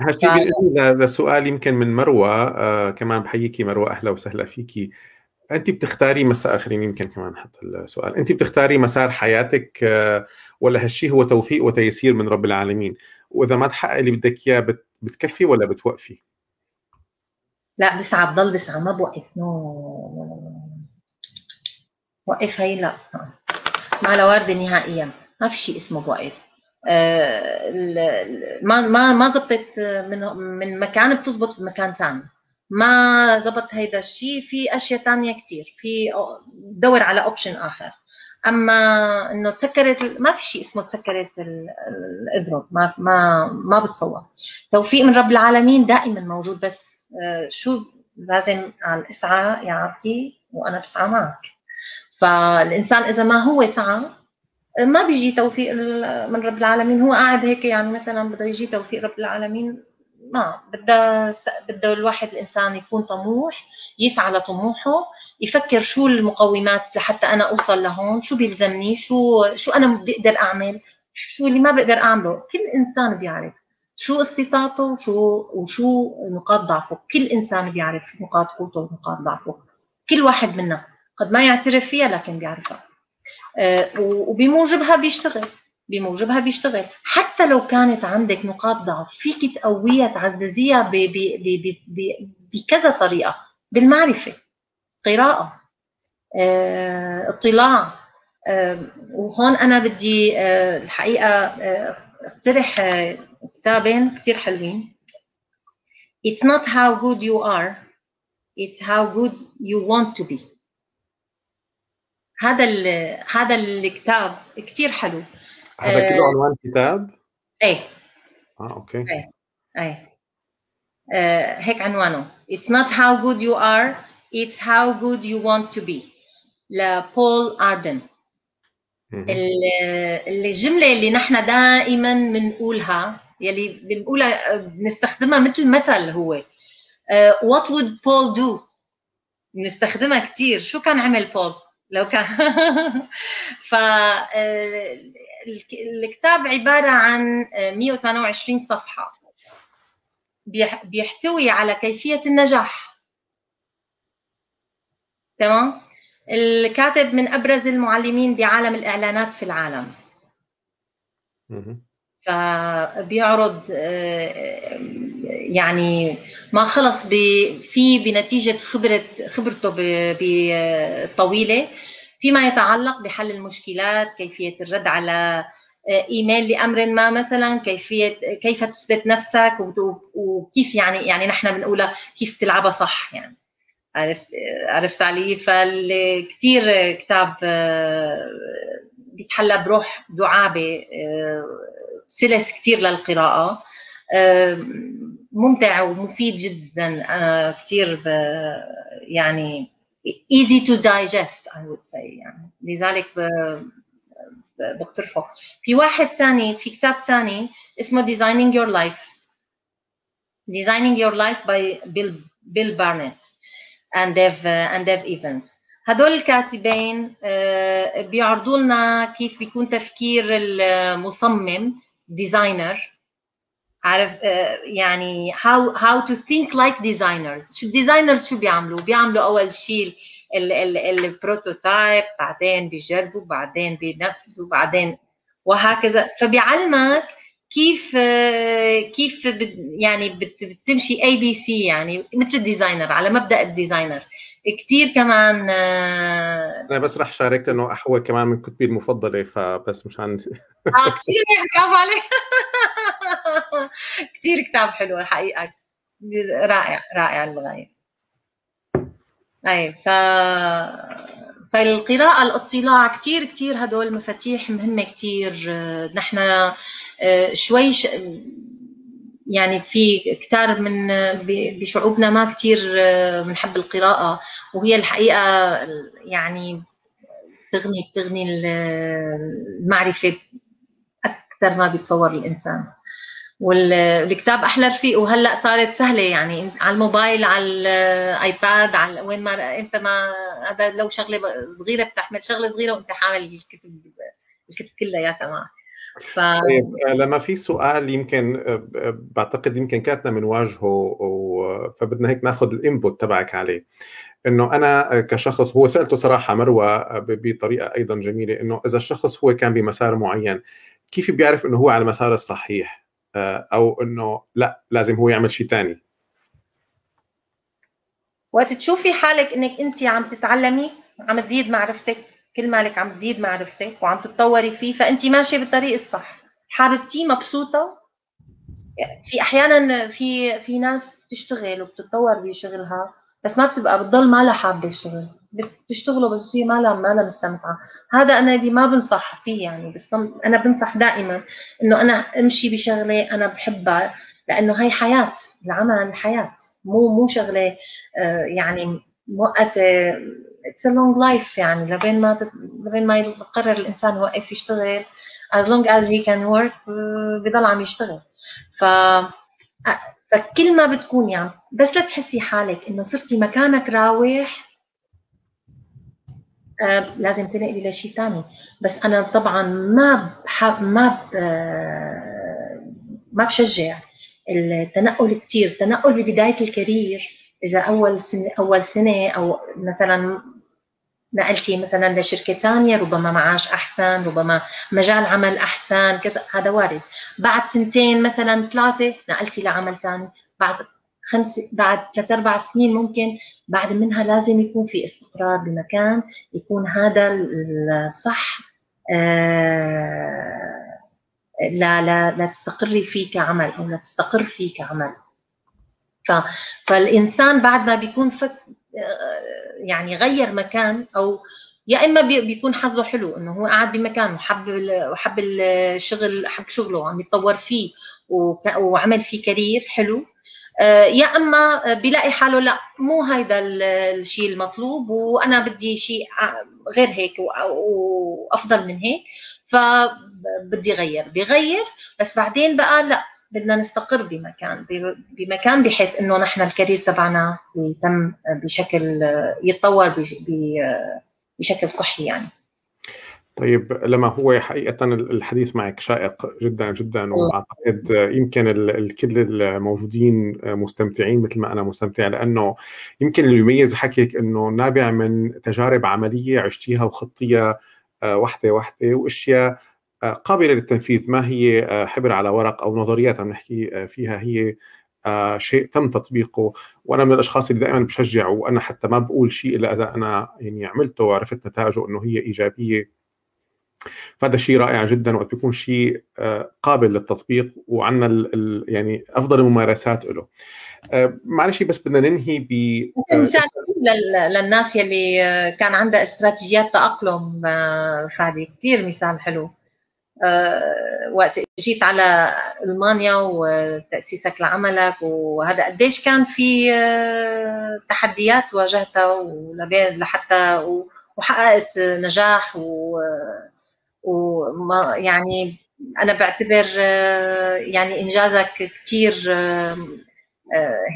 هالشيء ف... لسؤال يمكن من مروة آه كمان بحييكي مروة أهلا وسهلا فيكي. أنت بتختاري مساء اخرين يمكن كمان حط السؤال. أنت بتختاري مسار حياتك آه ولا هالشيء هو توفيق وتيسير من رب العالمين؟ وإذا ما تحقق اللي بدك إياه بتكفي ولا بتوقفي؟ لا بسعى بضل بسعى ما بوقف. نو وقف هي لا. لا وارده نهائيا. ما في شيء اسمه بوقف آه، ما ما ما زبطت من من مكان بتزبط بمكان ثاني ما زبط هيدا الشيء. في أشياء ثانية كثير في دور على اوبشن آخر. أما إنه تسكرت ما في شيء اسمه تسكرت الإبرة. ما ما ما بتصور. توفيق من رب العالمين دائما موجود. بس آه، شو لازم على اسعى يا عبدي؟ وأنا بسعى معك. فالإنسان إذا ما هو سعى ما بيجي توفيق من رب العالمين. هو قاعد هيك يعني مثلا بده يجي توفيق رب العالمين ما بدها بده الواحد الإنسان يكون طموح يسعى لطموحه يفكر شو المقومات لحتى أنا أوصل لهون شو بيلزمني شو شو أنا بقدر أعمل شو اللي ما بقدر أعمله. كل إنسان بيعرف شو استطاعته وشو وشو نقاط ضعفه. كل إنسان بيعرف نقاط قوته ونقاط ضعفه. كل واحد منا. قد ما يعترف فيها لكن بيعرفها. أه وبموجبها بيشتغل. بموجبها بيشتغل. حتى لو كانت عندك نقاط ضعف فيك تقويها تعززيها بكذا طريقة. بالمعرفة. قراءة. آه، اطلاع. آه، وهون أنا بدي آه، الحقيقة اقترح كتابين كثير حلوين. It's not how good you are. It's how good you want to be. هذا هذا الكتاب كثير حلو. هذا كله عنوان كتاب؟ إيه. آه أوكي. إيه. إيه. آه هيك عنوانه. It's not how good you are It's how good you want to be. لبول أردن. الجملة اللي نحن دائما بنقولها يلي بنقولها بنستخدمها مثل مثل هو. uh, what would Paul do بنستخدمها كثير شو كان عمل بول لو كان. ف الكتاب عبارة عن 128 صفحة. بيحتوي على كيفية النجاح. تمام؟ الكاتب من أبرز المعلمين بعالم الإعلانات في العالم. فبيعرض آه، يعني ما خلص في بنتيجة خبرة خبرته بطويلة فيما يتعلق بحل المشكلات كيفية الرد على آه، إيميل لأمر ما مثلا كيفية كيف تثبت نفسك وكيف يعني يعني نحن بنقولها كيف تلعبها صح يعني. عرفت عرفت علي؟ فالكثير كتاب آه، بيتحلى بروح دعابه سلس كثير للقراءة ممتع ومفيد جدا أنا كثير يعني easy to digest I would say يعني لذلك بقترحه في واحد ثاني في كتاب ثاني اسمه Designing Your Life Designing Your Life by Bill Bill Barnett and Dev and Dev Evans هدول الكاتبين بيعرضوا لنا كيف بيكون تفكير المصمم designer عارف آه، يعني how how to think like designers. شو ال designers شو بيعملوا؟ بيعملوا أول شيء ال prototype بعدين بيجربوا بعدين بينفذوا بعدين وهكذا. فبيعلمك كيف آه، كيف يعني بتمشي ABC يعني مثل ال designer على مبدأ ال designer كثير كمان آه، أنا بس رح شارك إنه هو كمان من كتبي المفضلة فبس مشان آه كثير منيح برافو عليك كثير كتاب حلو الحقيقة رائع رائع للغايه اي ف فالقراءة الاطلاع كثير كثير هدول مفاتيح مهمة كثير آه، نحن آه، شوي ش... يعني في كتار من بشعوبنا ما كثير بنحب القراءة وهي الحقيقة يعني بتغني بتغني المعرفة أكثر ما بيتصور الإنسان. والكتاب أحلى رفيق وهلأ صارت سهلة يعني على الموبايل على الآيباد على وين ما انت ما هذا لو شغلة صغيرة بتحمل شغلة صغيرة وإنت حامل الكتب الكتب كلياتها معك ف... طيب لما في سؤال يمكن بعتقد يمكن كاتنا بنواجهه و... فبدنا هيك ناخذ الانبوت تبعك عليه. إنه أنا كشخص هو سألته صراحة مروة بطريقة أيضا جميلة إنه إذا الشخص هو كان بمسار معين كيف بيعرف إنه هو على المسار الصحيح؟ أو إنه لا لازم هو يعمل شيء ثاني وقت تشوفي حالك إنك انت عم تتعلمي عم تزيد معرفتك كل مالك عم تزيد معرفتك وعم تتطوري فيه فانت ماشية بالطريق الصح. حاببتيه مبسوطة؟ في أحيانا في في ناس تشتغل وبتتطور بشغلها بس ما بتبقى بتضل ما لها حابة الشغل. بتشتغله بس هي ما لها ما لها مستمتعة. هذا أنا اللي ما بنصح فيه يعني بس أنا بنصح دائما إنه أنا أمشي بشغلة أنا بحبها لأنه هي حياة العمل حياة. مو مو شغلة آه، يعني مؤقته it's a long life يعني. لبين ما تت... لبين ما يقرر الإنسان يوقف يشتغل as long as he can work بضل عم يشتغل. ف فكل ما بتكوني يعني بس لتحسي حالك إنه صرتي مكانك راوح آه لازم تنقلي لشيء ثاني بس أنا طبعا ما بحب ما ب... آه ما بشجع التنقل كثير تنقل ببداية الكارير إذا أول سنه أول سنة أو مثلا نقلتي مثلا لشركة ثانية ربما معاش أحسن ربما مجال عمل أحسن كذا هذا وارد. بعد سنتين مثلا ثلاثة نقلتي لعمل ثاني بعد خمس بعد ثلاث أربع سنين ممكن بعد منها لازم يكون في استقرار بمكان يكون هذا الصح آه لا لا لا تستقري فيه كعمل أو لا تستقر فيه كعمل. ف فالإنسان بعد ما بيكون فك يعني غير مكان أو يا إما بيكون حظه حلو إنه هو قاعد بمكان وحب وحب الشغل حب شغله وعم يتطور فيه وعمل فيه كارير حلو آه، يا إما بيلاقي حاله لأ مو هيدا الشيء المطلوب وأنا بدي شيء غير هيك وأفضل من هيك فبدي غير. بغير بس بعدين بقى لأ بدنا نستقر بمكان بمكان بحيث إنه نحن الكارير تبعنا يتم بشكل يتطور بشكل صحي يعني. طيب لما هو حقيقة الحديث معك شائق جدا جدا وأعتقد يمكن الكل الموجودين مستمتعين مثل ما أنا مستمتع لأنه يمكن اللي يميز حكيك إنه نابع من تجارب عملية عشتيها وخطيها وحده وحده وأشياء قابلة للتنفيذ. ما هي حبر على ورق أو نظريات عم نحكي فيها هي شيء تم تطبيقه. وأنا من الأشخاص اللي دائما بشجع وأنا حتى ما بقول شيء إلا إذا أنا يعني عملته وعرفت نتائجه إنه هي إيجابية. فهذا شيء رائع جدا وقت بيكون شيء قابل للتطبيق وعندنا يعني أفضل الممارسات له معلش بس بدنا ننهي ب مثال للناس يلي كان عندها استراتيجيات تأقلم فادي. كثير مثال حلو. وقت جيت على ألمانيا وتأسيسك لعملك وهذا قديش كان في تحديات واجهتها لحتى وحققت نجاح و وما يعني أنا بعتبر يعني إنجازك كثير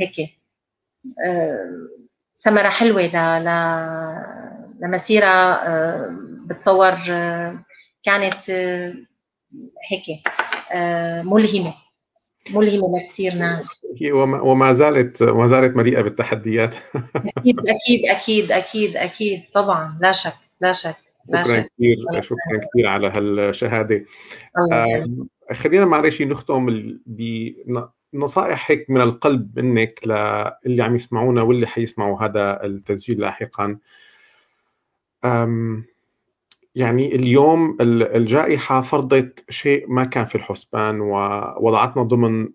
هيك ثمرة حلوة لمسيرة بتصور كانت هيك ملهمة. ملهمة لكثير ناس. وما زالت ما زالت مليئة بالتحديات. أكيد أكيد أكيد أكيد أكيد. طبعا. لا شك لا شك شكرا كثير شكرا كثير على هالشهادة. آه. خلينا معلش نختم بنصائح هيك من القلب منك للي عم يسمعونا واللي حيسمعوا هذا التسجيل لاحقا. يعني اليوم الجائحة فرضت شيء ما كان في الحسبان ووضعتنا ضمن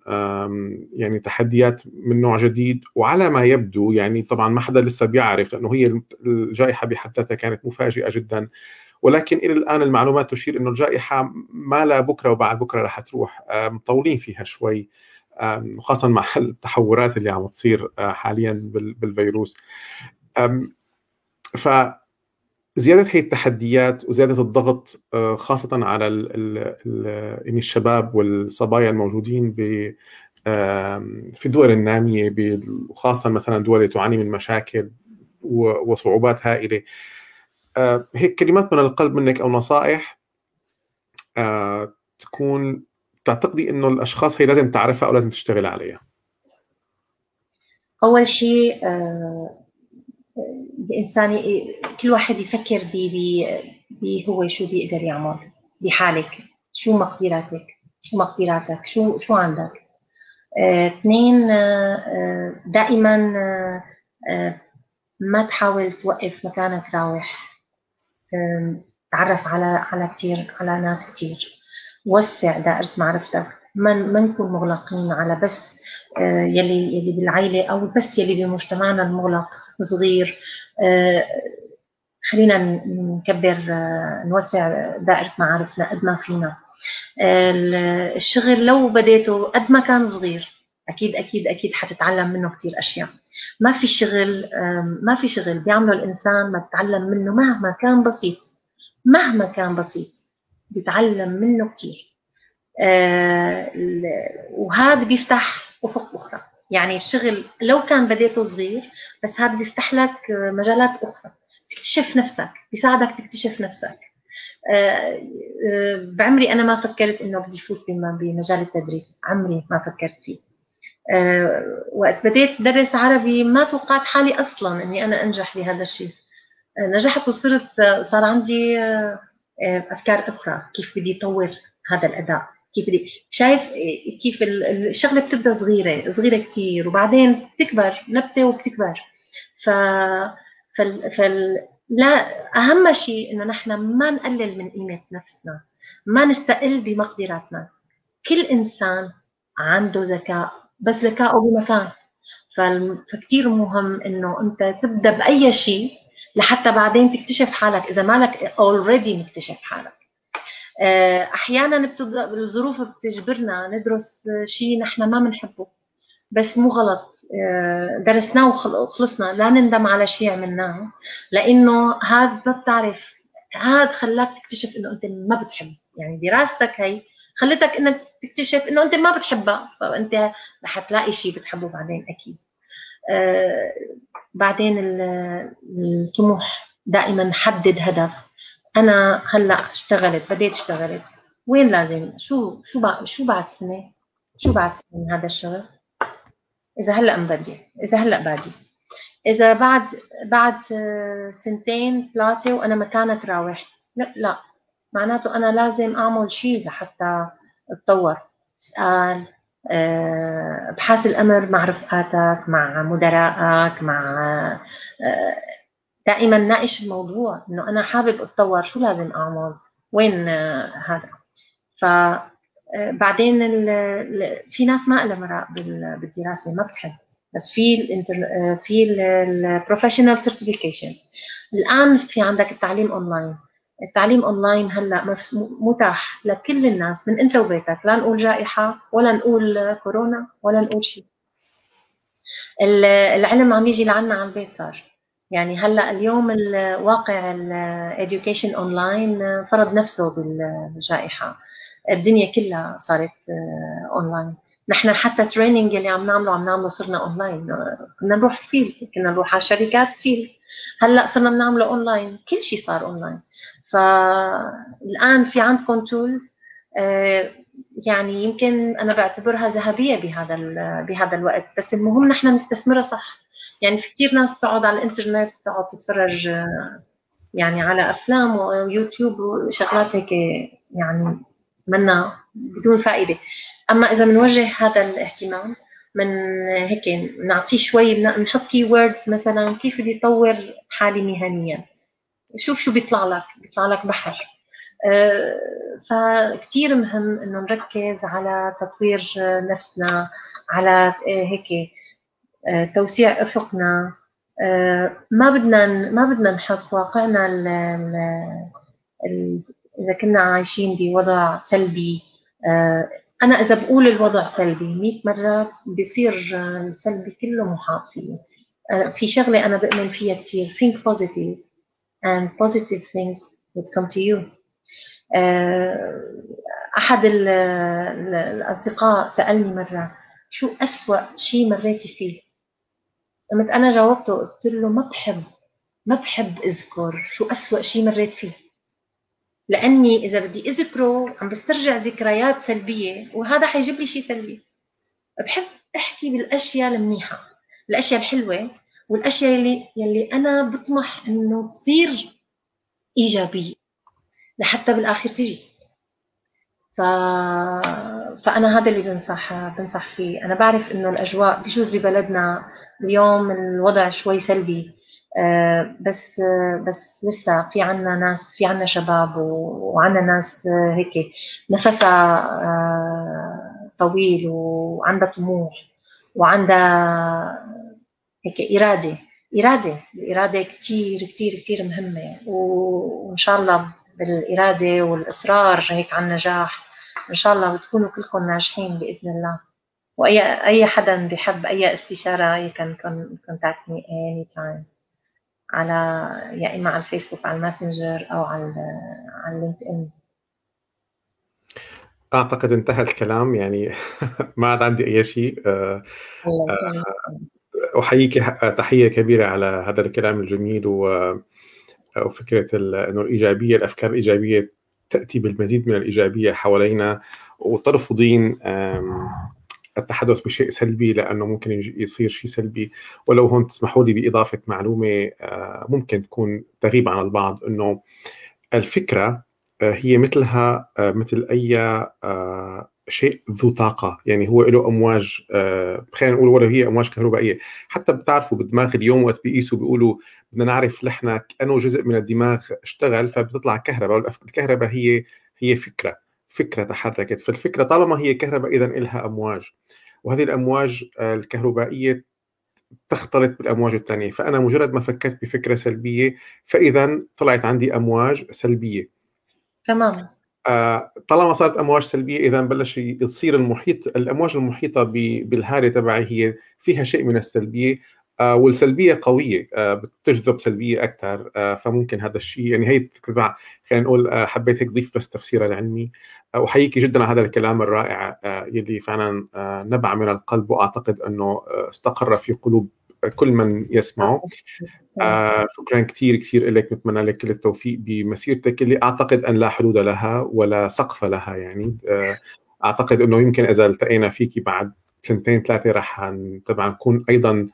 يعني تحديات من نوع جديد. وعلى ما يبدو يعني طبعا ما حدا لسه بيعرف لأنه هي الجائحة بحد ذاتها كانت مفاجئة جدا. ولكن إلى الآن المعلومات تشير أنه الجائحة ما لا بكرة وبعد بكرة رح تروح. مطولين فيها شوي. وخاصة مع التحورات اللي عم تصير حاليا بالفيروس. ف زيادة هي التحديات وزيادة الضغط خاصة على يعني الشباب والصبايا الموجودين في الدول النامية وخاصه مثلا دول تعاني من مشاكل وصعوبات هائلة. هيك كلمات من القلب منك أو نصائح تكون تعتقدي إنه الأشخاص هي لازم تعرفها أو لازم تشتغل عليها. أول شيء الإنسان كل واحد يفكر ب هو شو بيقدر يعمل بحالك. شو مقدراتك؟ شو مقدراتك؟ شو شو عندك؟ آه، اثنين آه، دائما آه، ما تحاول توقف مكانك راوح. تعرف على على كثير على ناس كثير وسع دائرة معرفتك. ما ما نكون مغلقين على بس يلي يلي بالعائلة أو بس يلي بمجتمعنا المغلق صغير. آه، خلينا نكبر آه، نوسع دائرة معارفنا قد ما فينا. الشغل لو بديته قد ما كان صغير أكيد أكيد أكيد حتتعلم منه كثير أشياء. ما في شغل ما في شغل بيعمله الإنسان ما بتعلم منه مهما كان بسيط. مهما كان بسيط بيتعلم منه كثير آه، وهذا بيفتح أفق أخرى. يعني الشغل لو كان بديته صغير بس هذا بيفتح لك مجالات أخرى. تكتشف نفسك بيساعدك تكتشف نفسك. آه، آه، بعمري أنا ما فكرت إنه بدي فوت بمجال التدريس. عمري ما فكرت فيه. آه، وقت بديت درس عربي ما توقعت حالي أصلا إني أنا أنجح بهذا الشيء. نجحت وصرت صار عندي أفكار أخرى كيف بدي أطور هذا الأداء. كيف بدي شايف كيف الشغلة بتبدأ صغيرة صغيرة كثير وبعدين بتكبر نبته وبتكبر. ف فال... فال... لا أهم شيء إنه نحن ما نقلل من قيمة نفسنا ما نستقل بمقدراتنا. كل إنسان عنده ذكاء بس ذكائه بمكان. فكتير مهم إنه أنت تبدأ بأي شيء لحتى بعدين تكتشف حالك. إذا مالك اوريدي مكتشف حالك. آه، أحيانا الظروف بتجبرنا ندرس شيء نحن ما بنحبه بس مو غلط. آه، درسناه وخلصنا لا نندم على شيء عملناه لإنه هذا ما بتعرف. هذا خلاك تكتشف إنه أنت ما بتحب. يعني دراستك هي خلتك إنك تكتشف إنه أنت ما بتحبها فأنت رح تلاقي شيء بتحبه بعدين أكيد. آه بعدين الطموح دائما حدد هدف. أنا هلا اشتغلت بديت اشتغلت. وين لازم؟ شو شو بعد شو بعد سنة؟ شو بعد سنة من هذا الشغل؟ إذا هلا مبدي إذا هلا بادي إذا بعد بعد سنتين ثلاثة وأنا مكانك راوح. لا لا. معناته أنا لازم أعمل شيء لحتى أتطور. أسأل آه، أبحاث الأمر مع رفقاتك مع مدرائك مع آه، دائما ناقش الموضوع إنه أنا حابب أتطور. شو لازم أعمل؟ وين آه، هذا؟ ف بعدين في ناس ما لها مراء بالدراسة ما بتحب. بس في الانتر في ال professional certifications الآن في عندك التعليم اونلاين التعليم اونلاين هلأ متاح لكل الناس من أنت وبيتك. لا نقول جائحة ولا نقول كورونا ولا نقول شيء. العلم عم يجي لعنا على البيت صار. يعني هلا اليوم الواقع ال education online فرض نفسه بالجائحة. الدنيا كلها صارت اونلاين نحن حتى training اللي عم نعمله عم نعمله صرنا اونلاين كنا نروح field كنا نروح على الشركات field هلا صرنا بنعمله اونلاين كل شيء صار اونلاين فالآن في عندكم tools آه، يعني يمكن أنا بعتبرها ذهبية بهذا بهذا الوقت. بس المهم نحن نستثمرها صح. يعني في كثير ناس تقعد على الإنترنت تقعد تتفرج آه، يعني على أفلام ويوتيوب وشغلات هيك يعني منا بدون فائدة. أما إذا بنوجه هذا الاهتمام من هيك نعطيه شوي بنحط keywords مثلا كيف بدي اطور حالي مهنيا؟ شوف شو بيطلع لك بيطلع لك بحر. أه فكتير مهم إنه نركز على تطوير نفسنا على هيك توسيع أفقنا. أه ما بدنا ما بدنا نحط واقعنا إذا كنا عايشين بوضع سلبي أه أنا إذا بقول الوضع سلبي 100 مرة بصير السلبي كله محاط فيه. في شغلة أنا بؤمن فيها كثير think positive and positive things would come to you. أحد الأصدقاء سألني مرة شو أسوأ شيء مريتي فيه؟ قمت أنا جاوبته قلت له ما بحب ما بحب أذكر شو أسوأ شيء مريت فيه. لأني إذا بدي أذكره عم بسترجع ذكريات سلبية وهذا حيجيب لي شيء سلبي. بحب أحكي بالأشياء المنيحة الأشياء الحلوة والأشياء اللي يلي أنا بطمح إنه تصير إيجابية لحتى بالآخر تجي. ف... فأنا هذا اللي بنصح بنصح فيه. أنا بعرف إنه الأجواء بجوز ببلدنا اليوم الوضع شوي سلبي. آه، بس بس لسه في عنا ناس في عنا شباب وعنا ناس هيك نفسها آه، طويل وعندها طموح وعندها هيك إرادة إرادة الإرادة كتير كتير كتير مهمة. وإن شاء الله بالإرادة والإصرار هيك على النجاح إن شاء الله بتكونوا كلكم ناجحين بإذن الله. وأي أي حدا بحب أي استشارة you can contact me anytime. على يا إما على الفيسبوك على الماسنجر أو على على اللينكد ان أعتقد انتهى الكلام. يعني ما عاد عندي أي شيء. آه، أحييك تحية كبيرة على هذا الكلام الجميل وفكرة إنه الإيجابية الأفكار الإيجابية تأتي بالمزيد من الإيجابية حوالينا وترفضين التحدث بشيء سلبي لأنه ممكن يصير شيء سلبي. ولو هون تسمحوا لي بإضافة معلومة آه، ممكن تكون تغيب عن البعض إنه الفكرة آه، هي مثلها آه، مثل أي شيء ذو طاقة. يعني هو له أمواج خلينا نقول ولا هي أمواج كهربائية. حتى بتعرفوا بالدماغ اليوم وقت بيقيسوا بيقولوا بدنا نعرف نحن كأنه جزء من الدماغ اشتغل فبتطلع كهرباء. الكهرباء هي هي فكرة فكرة تحركت. فالفكرة طالما هي كهرباء اذا لها أمواج. وهذه الأمواج آه، الكهربائية تختلط بالأمواج الثانية. فأنا مجرد ما فكرت بفكرة سلبية فاذا طلعت عندي أمواج سلبية. تمام آه طالما صارت أمواج سلبية إذا بلش يصير المحيط الأمواج المحيطة بالهاله تبعي هي فيها شيء من السلبية والسلبية قوية بتجذب سلبية أكثر فممكن هذا الشيء يعني هي خلينا نقول حبيت هيك ضيف بس تفسيرها العلمي. احييك جدا على هذا الكلام الرائع يلي فعلا نبع من القلب وأعتقد إنه استقر في قلوب كل من يسمعه. آه شكرا كثير كثير لك نتمنى لك كل التوفيق بمسيرتك اللي أعتقد أن لا حدود لها ولا سقف لها يعني. آه أعتقد أنه يمكن إذا التقينا فيك بعد سنتين ثلاثة رح طبعا نكون أيضا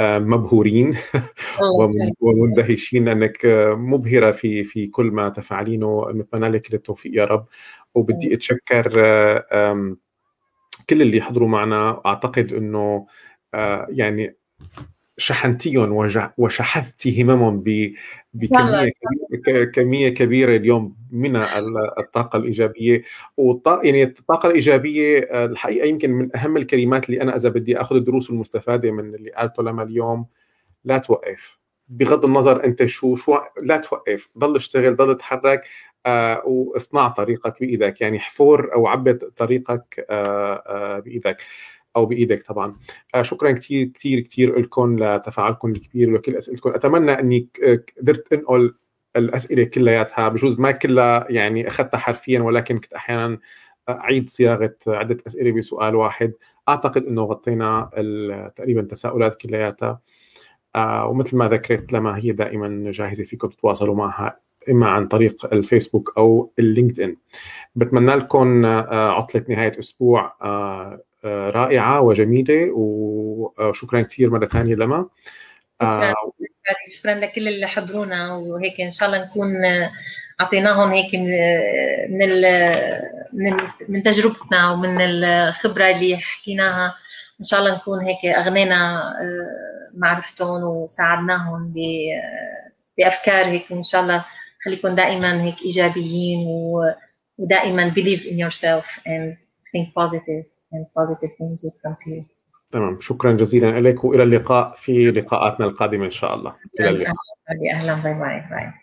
آه مبهورين ومندهشين لانك مبهرة في في كل ما تفعلينه. نتمنى لك كل التوفيق يا رب. وبدي أتشكر كل اللي حضروا معنا. أعتقد أنه يعني شحنتيهم وشحذتي هممهم بكمية كمية كبيرة اليوم من الطاقة الإيجابية. والطاقه يعني الطاقة الإيجابية الحقيقة يمكن من أهم الكلمات اللي أنا إذا بدي آخذ الدروس المستفادة من اللي قالته لما اليوم لا توقف. بغض النظر أنت شو شو لا توقف. ضل اشتغل ضل اتحرك آه واصنع طريقك بإيدك. يعني حفور أو عبد طريقك آه آه بإيدك. أو بإيدك طبعا. آه، شكرا كثير كثير كثير لكم لتفاعلكم الكبير وكل أسئلتكم. أتمنى إني قدرت أنقل الأسئلة كلياتها. بجوز ما كلها يعني أخذتها حرفيا ولكن كنت أحيانا أعيد صياغة عدة أسئلة بسؤال واحد. أعتقد إنه غطينا تقريبا التساؤلات كلياتها. آه ومثل ما ذكرت لما هي دائما جاهزة فيكم تتواصلوا معها إما عن طريق الفيسبوك أو اللينكد ان بتمنى لكم آه عطلة نهاية أسبوع. رائعة وجميلة وشكرا كثير مرة ثانية لما. شكرا, شكرا لكل اللي حضرونا وهيك إن شاء الله نكون أعطيناهم هيك من من من تجربتنا ومن الخبرة اللي حكيناها. إن شاء الله نكون هيك أغنينا آه، معرفتهم وساعدناهم بأفكار هيك ان شاء الله خليكم دائما هيك إيجابيين ودائما believe in yourself and think positive. And positive things will come to you. تمام. شكرا جزيلا لك وإلى اللقاء في لقاءاتنا القادمة إن شاء الله. إلى اللقاء. أهلا bye bye bye.